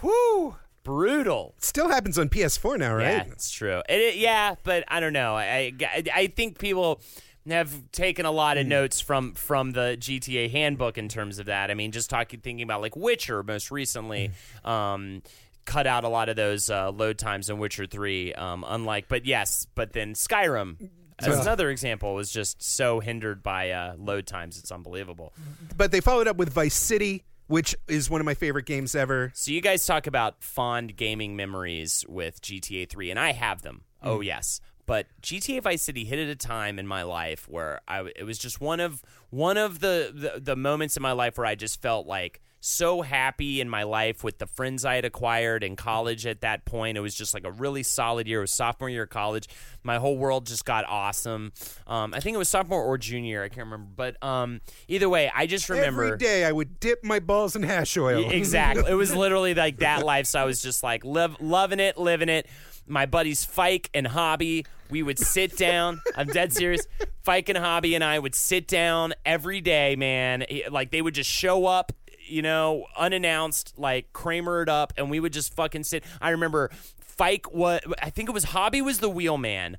Whoo, brutal. still happens on PS4 now, right? Yeah, it's true. It, it- yeah, but I don't know. I, I I think people have taken a lot Hmm. of notes from from the GTA handbook in terms of that. I mean, just talking thinking about like Witcher most recently. Hmm. Um, cut out a lot of those uh, load times in Witcher 3 um, unlike but yes but then Skyrim as another example was just so hindered by uh, load times it's unbelievable But they followed up with Vice City, which is one of my favorite games ever. So you guys talk about fond gaming memories with GTA 3, and I have them. Oh yes, but GTA Vice City hit at a time in my life where I it was just one of one of the, the the moments in my life where I just felt like so happy in my life with the friends I had acquired in college at that point. It was just like a really solid year. It was sophomore year of college. My whole world just got awesome. Um, I think it was sophomore or junior. I can't remember. But um, either way, I just remember Every day I would dip my balls in hash oil. exactly. It was literally like that life. So I was just like loving it, living it. My buddies Fike and Hobby, we would sit down. I'm dead serious. Fike and Hobby and I would sit down every day, man. Like they would just show up, you know, unannounced, like Kramer it up, and we would just fucking sit. I remember Fike what I think it was Hobby was the wheelman.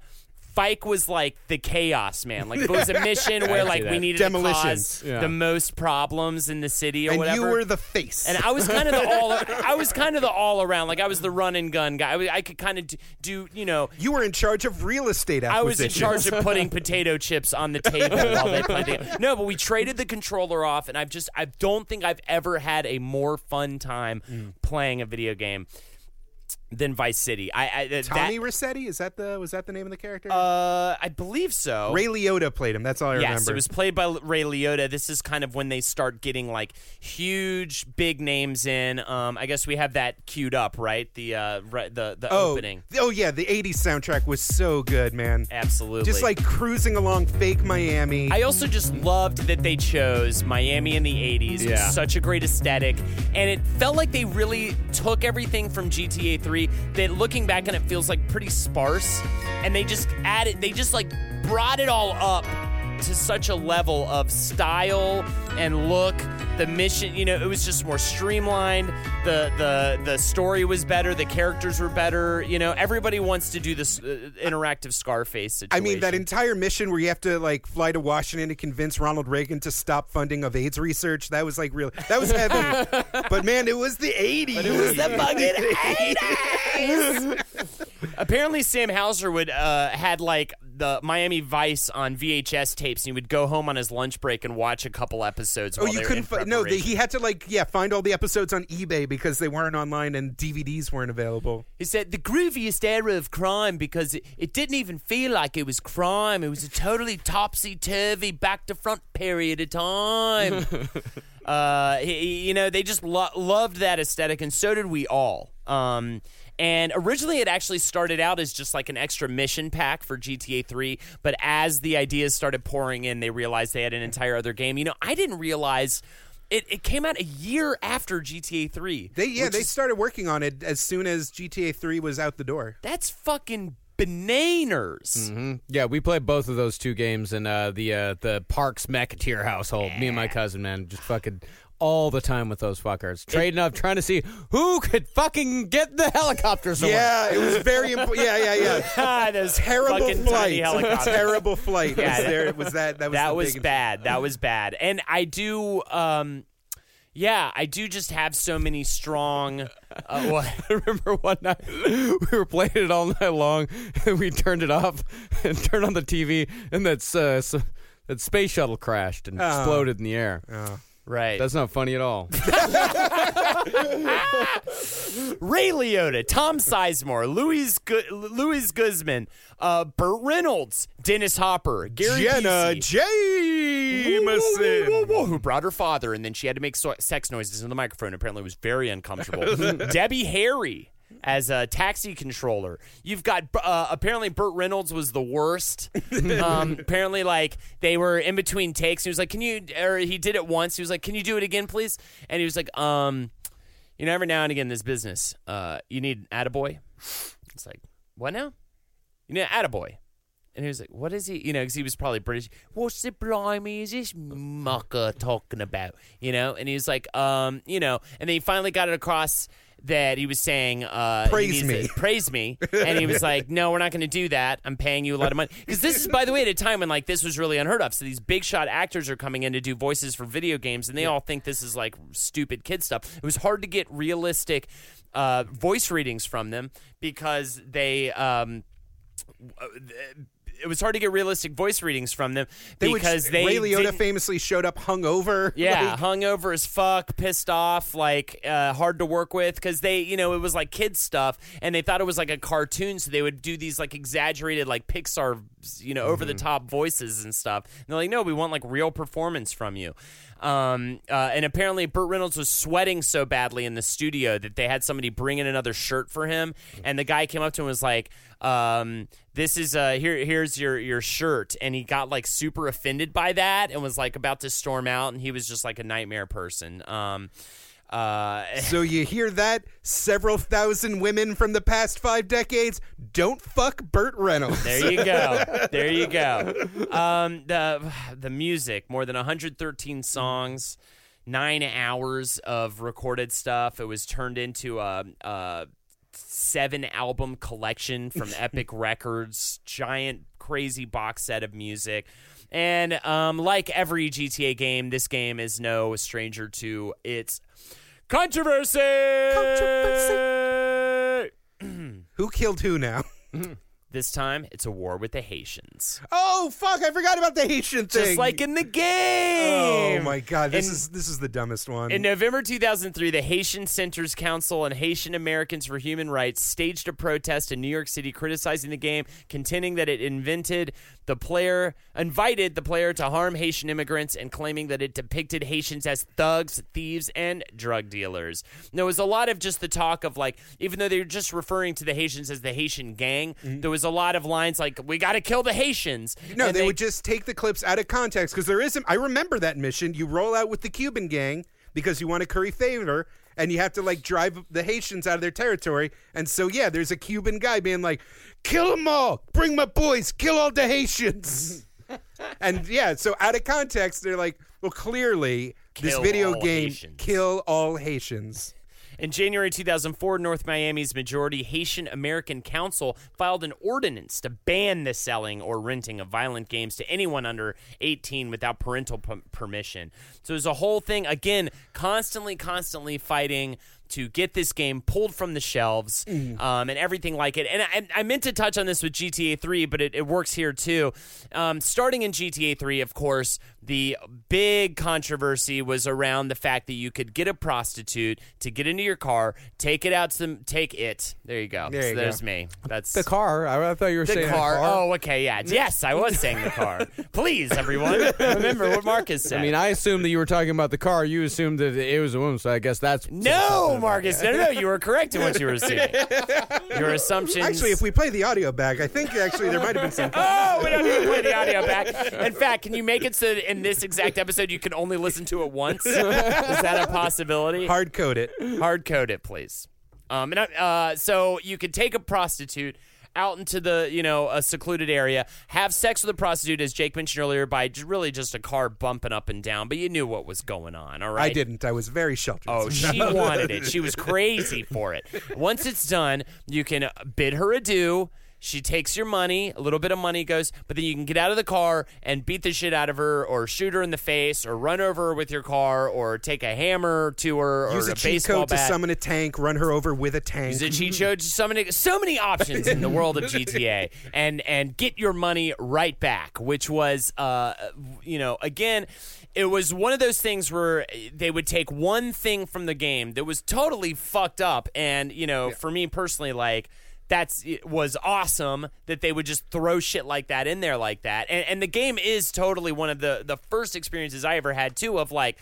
Fike was like the chaos man. Like if it was a mission where like we that. needed to cause Yeah. the most problems in the city or and whatever. you were the face. and I was kind of the all. I was kind of the all around. Like I was the run and gun guy. I, was- I could kind of do, do, you know. you were in charge of real estate I was in acquisitions. charge of putting potato chips on the table while they played the game. No, but we traded the controller off, and I've just I don't think I've ever had a more fun time Mm. playing a video game than Vice City. I, I that- Tommy Rossetti is that the was that the name of the character? uh, I believe so. Ray Liotta played him. That's all I remember. Yes, it was played by Ray Liotta. This is kind of when they start getting like huge, big names in. Um, I guess we have that queued up, right? The uh, right, the the oh, opening. oh yeah, the '80s soundtrack was so good, man. Absolutely. Just like cruising along fake Miami. I also just loved that they chose Miami in the 80s. It was Yeah. such a great aesthetic. And it felt like they really took everything from GTA 3 that looking back on it feels like pretty sparse. And they just added, they just like brought it all up to such a level of style and look. The mission, you know, it was just more streamlined. The the the story was better. The characters were better. You know, everybody wants to do this uh, interactive Scarface I mean, that entire mission where you have to like fly to Washington to convince Ronald Reagan to stop funding of AIDS research. That was like real. That was heavy. but man, it was the '80s. it was the fucking '80s. Apparently, Sam Houser would uh, had like the Miami Vice on VHS tapes, and he would go home on his lunch break and watch a couple episodes. Oh, you couldn't. find no, preparation. he had to like yeah find all the episodes on eBay because they weren't online and DVDs weren't available. He said the grooviest era of crime because it, it didn't even feel like it was crime. It was a totally topsy turvy, back to front period of time. uh, he- you know, they just lo- loved that aesthetic, and so did we all. Um, and originally, it actually started out as just like an extra mission pack for GTA 3. But as the ideas started pouring in, they realized they had an entire other game. You know, I didn't realize it, it came out a year after GTA 3. They yeah they is- started working on it as soon as GTA 3 was out the door. That's fucking bananas. hmm Yeah, we played both of those two games in uh, the uh, the Parks McAteer household. Me and my cousin, man, just fucking all the time with those fuckers, trading up, trying to see who could fucking get the helicopter somewhere. Yeah, it was very important. Yeah, yeah, yeah. Ah, those Terrible flight. helicopters. Terrible flight. Yeah, was that- there. Was that that was that was bad. That was bad. And I do, um, yeah, I do just have so many strong. Uh, what? I remember one night we were playing it all night long, and we turned it off and turned on the TV, and that's uh, s that space shuttle crashed and Oh. exploded in the air. Right. That's not funny at all. Ray Liotta, Tom Sizemore, Louis Gu- Louis Guzman, uh, Burt Reynolds, Dennis Hopper, Gary Jenna Busey. Jameson. Whoa, whoa, whoa, who brought her father, and then she had to make so- sex noises in the microphone. Apparently, it was very uncomfortable. Debbie Harry as a taxi controller. You've got uh, apparently Burt Reynolds was the worst. um, apparently, like they were in between takes. He was like, "Can you?" Or he did it once. He was like, "Can you do it again, please?" And he was like, "Um, you know, every now and again, in this business, uh, you need an attaboy." It's like, what now? You know, attaboy. And he was like, what is he? You know, because he was probably British. What's the blimey is this mucker talking about? You know? And he was like, um, you know, and then he finally got it across that he was saying, uh, Praise me. to- praise me. And he was like, no, we're not going to do that. I'm paying you a lot of money. Because this is, by the way, at a time when like this was really unheard of. So these big shot actors are coming in to do voices for video games, and they all think this is like stupid kid stuff. It was hard to get realistic uh, voice readings from them because they. Um, it was hard to get realistic voice readings from them They because they Ray Liotta famously showed up hungover. yeah, Like, hungover as fuck, pissed off, like uh, hard to work with because they, you know, it was like kids stuff, and they thought it was like a cartoon, so they would do these like exaggerated, like Pixar, you know, over the top voices and stuff. And they're like, no, we want like real performance from you. Um, uh, and apparently, Burt Reynolds was sweating so badly in the studio that they had somebody bring in another shirt for him, and the guy came up to him and was like, um, "This is uh, here, here's your your shirt," and he got like super offended by that and was like about to storm out, and he was just like a nightmare person. Um, uh, So you hear that? Several thousand women from the past five decades don't fuck Burt Reynolds. There you go. There you go. Um, the the music, more than 113 songs, nine hours of recorded stuff. It was turned into a, a seven album collection from Epic Records, giant crazy box set of music. And um, like every GTA game, this game is no stranger to its controversy. Controversy. who killed who now? This time, it's a war with the Haitians. Oh fuck! I forgot about the Haitian thing. Just like in the game. Oh my god! This And- is this is the dumbest one. In November 2003, the Haitian Centers Council and Haitian Americans for Human Rights staged a protest in New York City criticizing the game, contending that it invented the player, invited the player to harm Haitian immigrants, and claiming that it depicted Haitians as thugs, thieves, and drug dealers. There was a lot of just the talk of like, even though they were just referring to the Haitians as the Haitian gang, mm-hmm. there was a lot of lines like, "We got to kill the Haitians." no, And they, would just take the clips out of context because there isn't. I remember that mission. You roll out with the Cuban gang because you want to curry favor, and you have to like drive the Haitians out of their territory. And so yeah, there's a Cuban guy being like, "Kill them all! Bring my boys! Kill all the Haitians!" and yeah, so out of context, they're like, "Well, clearly this video game Haitians. kill all Haitians." In January 2004, North Miami's majority Haitian American Council filed an ordinance to ban the selling or renting of violent games to anyone under 18 without parental p- permission. So there's a whole thing, again, constantly, constantly fighting to get this game pulled from the shelves um, and everything like it. And I, I meant to touch on this with GTA 3, but it, it works here too. Um, starting in GTA 3, of course, the big controversy was around the fact that you could get a prostitute to get into your car, take it out to take it. There you go. There So you there's go. me. That's The car. I, I thought you were the saying car. a car. Oh, okay, yeah. Yes, I was saying the car. Please, everyone, remember what Marcus said. I mean, I assumed that you were talking about the car. You assumed that it was a woman, so I guess that's no, Marcus. No, no, no. You were correct in what you were saying. Your assumptions. Actually, if we play the audio back, I think actually there might have been some. Oh, we don't need to play the audio back. In fact, can you make it so that in this exact episode you can only listen to it once? Is that a possibility? Hard code it. Hard code it, please. Um, and I- uh, so you could take a prostitute out into the you know a secluded area, have sex with a prostitute, as Jake mentioned earlier, by j- really just a car bumping up and down, but you knew what was going on. All right, I didn't. I was very sheltered. Oh, she wanted it. She was crazy for it. Once it's done, you can bid her adieu. She takes your money, a little bit of money goes, but then you can get out of the car and beat the shit out of her, or shoot her in the face, or run over her with your car, or take a hammer to her, Use or a cheat baseball code to summon a tank, run her over with a tank. Use a cheat code to summon it. So many options in the world of GTA, and and get your money right back, which was, uh, you know, again. It was one of those things where they would take one thing from the game that was totally fucked up, and you know, for me personally, like that's it was awesome that they would just throw shit like that in there like that, and and the game is totally one of the the first experiences I ever had too of like.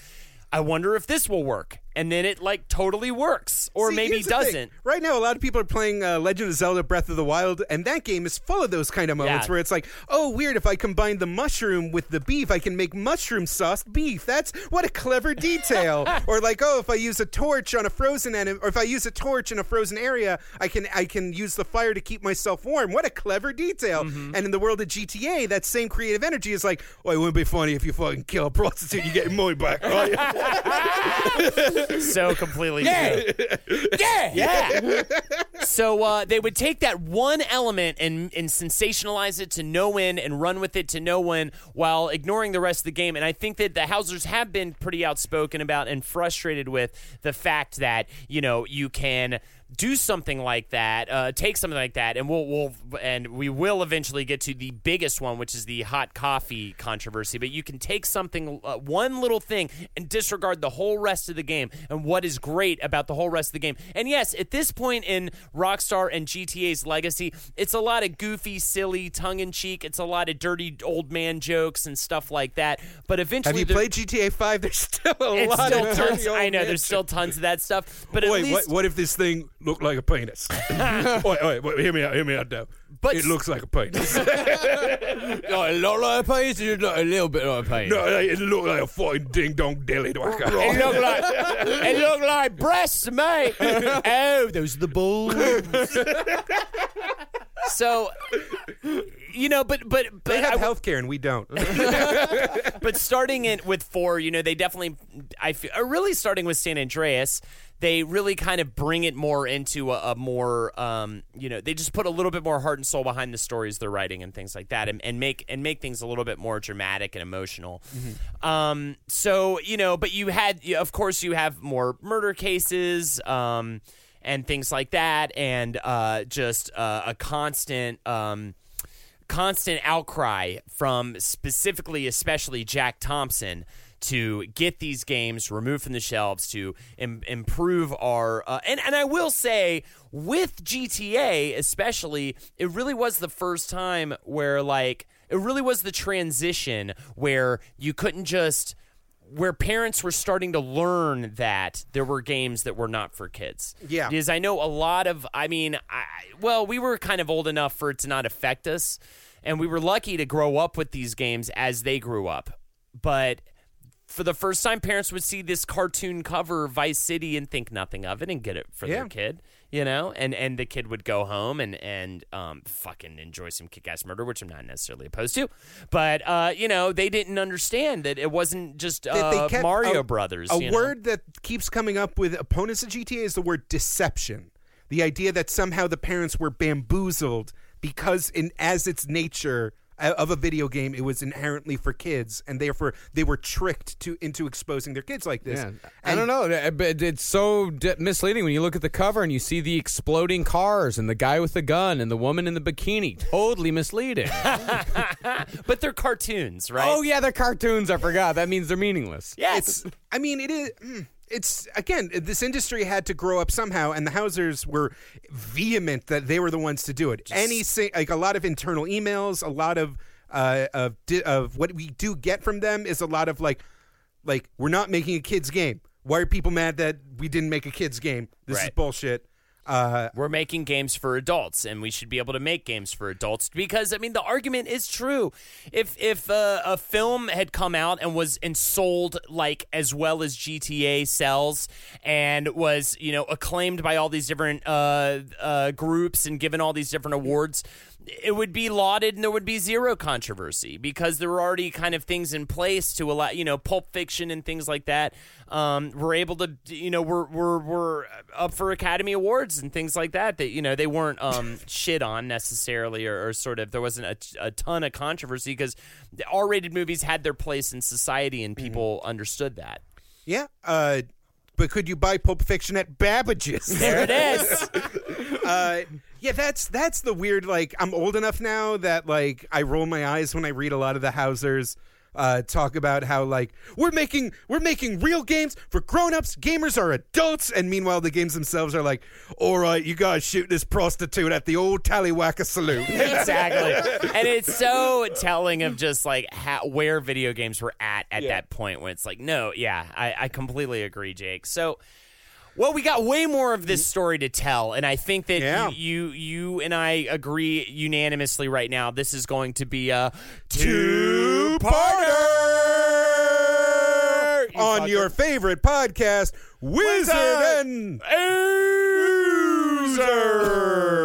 I wonder if this will work. And then it like totally works or See, maybe the thing. doesn't. Right now, a lot of people are playing uh, Legend of Zelda: Breath of the Wild, and that game is full of those kind of moments Yeah. where it's like, "Oh, weird! If I combine the mushroom with the beef, I can make mushroom sauce beef. That's what a clever detail." or like, "Oh, if I use a torch on a frozen enemy, or if I use a torch in a frozen area, I can I can use the fire to keep myself warm. What a clever detail!" Mm-hmm. And in the world of GTA, that same creative energy is like, "Oh, it wouldn't be funny if you fucking kill a prostitute, you get your money back." Oh, yeah. so completely yeah. yeah. Yeah. So uh, they would take that one element and, and sensationalize it to no end and run with it to no end while ignoring the rest of the game. And i think that the Housers have been pretty outspoken about and frustrated with the fact that you know you can do something like that, uh, take something like that, and we'll, we'll and we will eventually get to the biggest one, which is the hot coffee controversy. But you can take something, uh, one little thing, and disregard the whole rest of the game and what is great about the whole rest of the game. And yes, at this point in Rockstar and GTA's legacy, it's a lot of goofy, silly, tongue in cheek. It's a lot of dirty old man jokes and stuff like that. But eventually, Have you played GTA Five? There's still a lot still of tons. I know there's still tons of that stuff. But at Wait, least what, what if this thing looked like a penis? wait, wait, wait, hear me out, hear me out now. But it looks like a penis. Not a lot like a penis, just like a little bit like a penis. no, it looked like a fucking ding dong dilly dwacker. It looked like it looked like breasts, mate. oh, those are the balls. so, you know, but but but They have I- health care and we don't. but starting in with four, you know, they definitely, I feel, uh, really starting with San Andreas, they really kind of bring it more into a, a more um, you know they just put a little bit more heart and soul behind the stories they're writing and things like that and, and make and make things a little bit more dramatic and emotional. Um, so you know but you had of course you have more murder cases um, and things like that and uh, just uh, a constant um, constant outcry from specifically, especially Jack Thompson, to get these games removed from the shelves to Im- improve our. Uh, and and I will say, with GTA especially, it really was the first time where like it really was the transition where you couldn't just where parents were starting to learn that there were games that were not for kids. Yeah. Because I know a lot of, I mean, I, well, we were kind of old enough for it to not affect us. And we were lucky to grow up with these games as they grew up. But for the first time, parents would see this cartoon cover Vice City and think nothing of it and get it for Yeah. their kid, you know? And and the kid would go home and, and um, fucking enjoy some kick ass murder, which I'm not necessarily opposed to. But, uh, you know, they didn't understand that it wasn't just uh, Mario a- Brothers. A you know? word that keeps coming up with opponents of GTA is the word deception. The idea that somehow the parents were bamboozled because, in as its nature of a video game, it was inherently for kids, and therefore they were tricked to into exposing their kids like this. Yeah. I don't know, but it's so d- misleading when you look at the cover and you see the exploding cars and the guy with the gun and the woman in the bikini. Totally misleading. But they're cartoons, right? Oh yeah, they're cartoons. I forgot. That means they're meaningless. yes. It's, I mean, it is. mm, It's again, this industry had to grow up somehow, and the Housers were vehement that they were the ones to do it. Any like a lot of internal emails, a lot of uh, of of what we do get from them is a lot of like, like we're not making a kids game. Why are people mad that we didn't make a kids game? This is bullshit. Uh, We're making games for adults, and we should be able to make games for adults because I mean the argument is true. If if uh, a film had come out and was and sold like as well as GTA sells, and was you know acclaimed by all these different uh, uh, groups and given all these different awards, it would be lauded and there would be zero controversy because there were already kind of things in place to allow you know Pulp Fiction and things like that. Um, we're able to you know we're we're we're up for Academy Awards and things like that that you know they weren't um, shit on necessarily or, or sort of there wasn't a, a ton of controversy because the R-rated movies had their place in society and people understood that. yeah. Uh, but could you buy Pulp Fiction at Babbage's? There it is. uh, yeah, that's that's the weird. Like, I'm old enough now that like I roll my eyes when I read a lot of the Housers uh, talk about how like we're making we're making real games for grown-ups. Gamers are adults, and meanwhile the games themselves are like, all right, you guys shoot this prostitute at the old Tallywhacker saloon. exactly. And it's so telling of just like how, where video games were at at that point when it's like, no, yeah, I, I completely agree, Jake. So, well, we got way more of this story to tell, and I think that Yeah. you, you you and I agree unanimously right now. This is going to be a two-parter on your favorite podcast, Wizard and Oozer.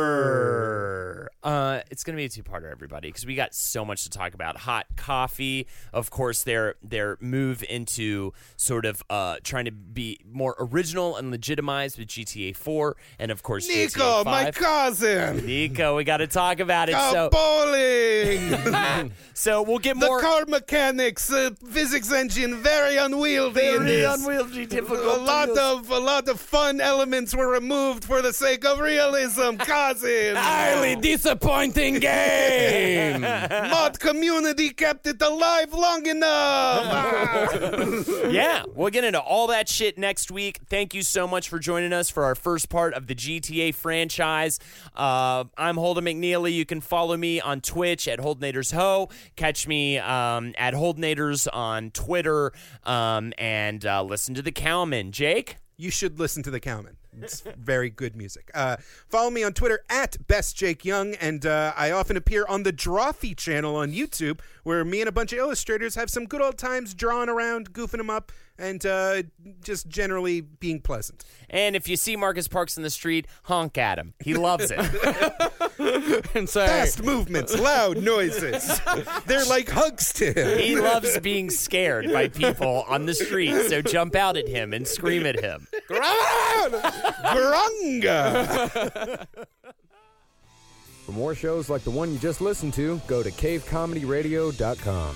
Uh, it's gonna be a two-parter, everybody, because we got so much to talk about. Hot coffee, of course, their their move into sort of uh, trying to be more original and legitimized with GTA 4, and of course, Niko, GTA 5. my cousin. Niko, we got to talk about it. Go So, bowling. so we'll get the more. car mechanics, uh, physics engine, very unwieldy. Very unwieldy, difficult A lot of a lot of fun elements were removed for the sake of realism. Cousin, Highly disappointing game. mod community kept it alive long enough. yeah, we'll get into all that shit next week. Thank you so much for joining us for our first part of the GTA franchise. Uh, I'm Holden McNeely. You can follow me on Twitch at Holdenators Ho. Catch me um, at Holdenators on Twitter um, and uh, listen to the Cowman. Jake? you should listen to the cowman. It's very good music. Uh, follow me on Twitter at Best Jake Young, and uh, I often appear on the Drawfee channel on YouTube, where me and a bunch of illustrators have some good old times drawing around, goofing them up, and uh, just generally being pleasant. And if you see Marcus Parks in the street, honk at him. He loves it. and say, Fast movements, loud noises. They're like hugs to him. he loves being scared by people on the street, so jump out at him and scream at him. Gouranga. For more shows like the one you just listened to, go to cavecomedyradio.com.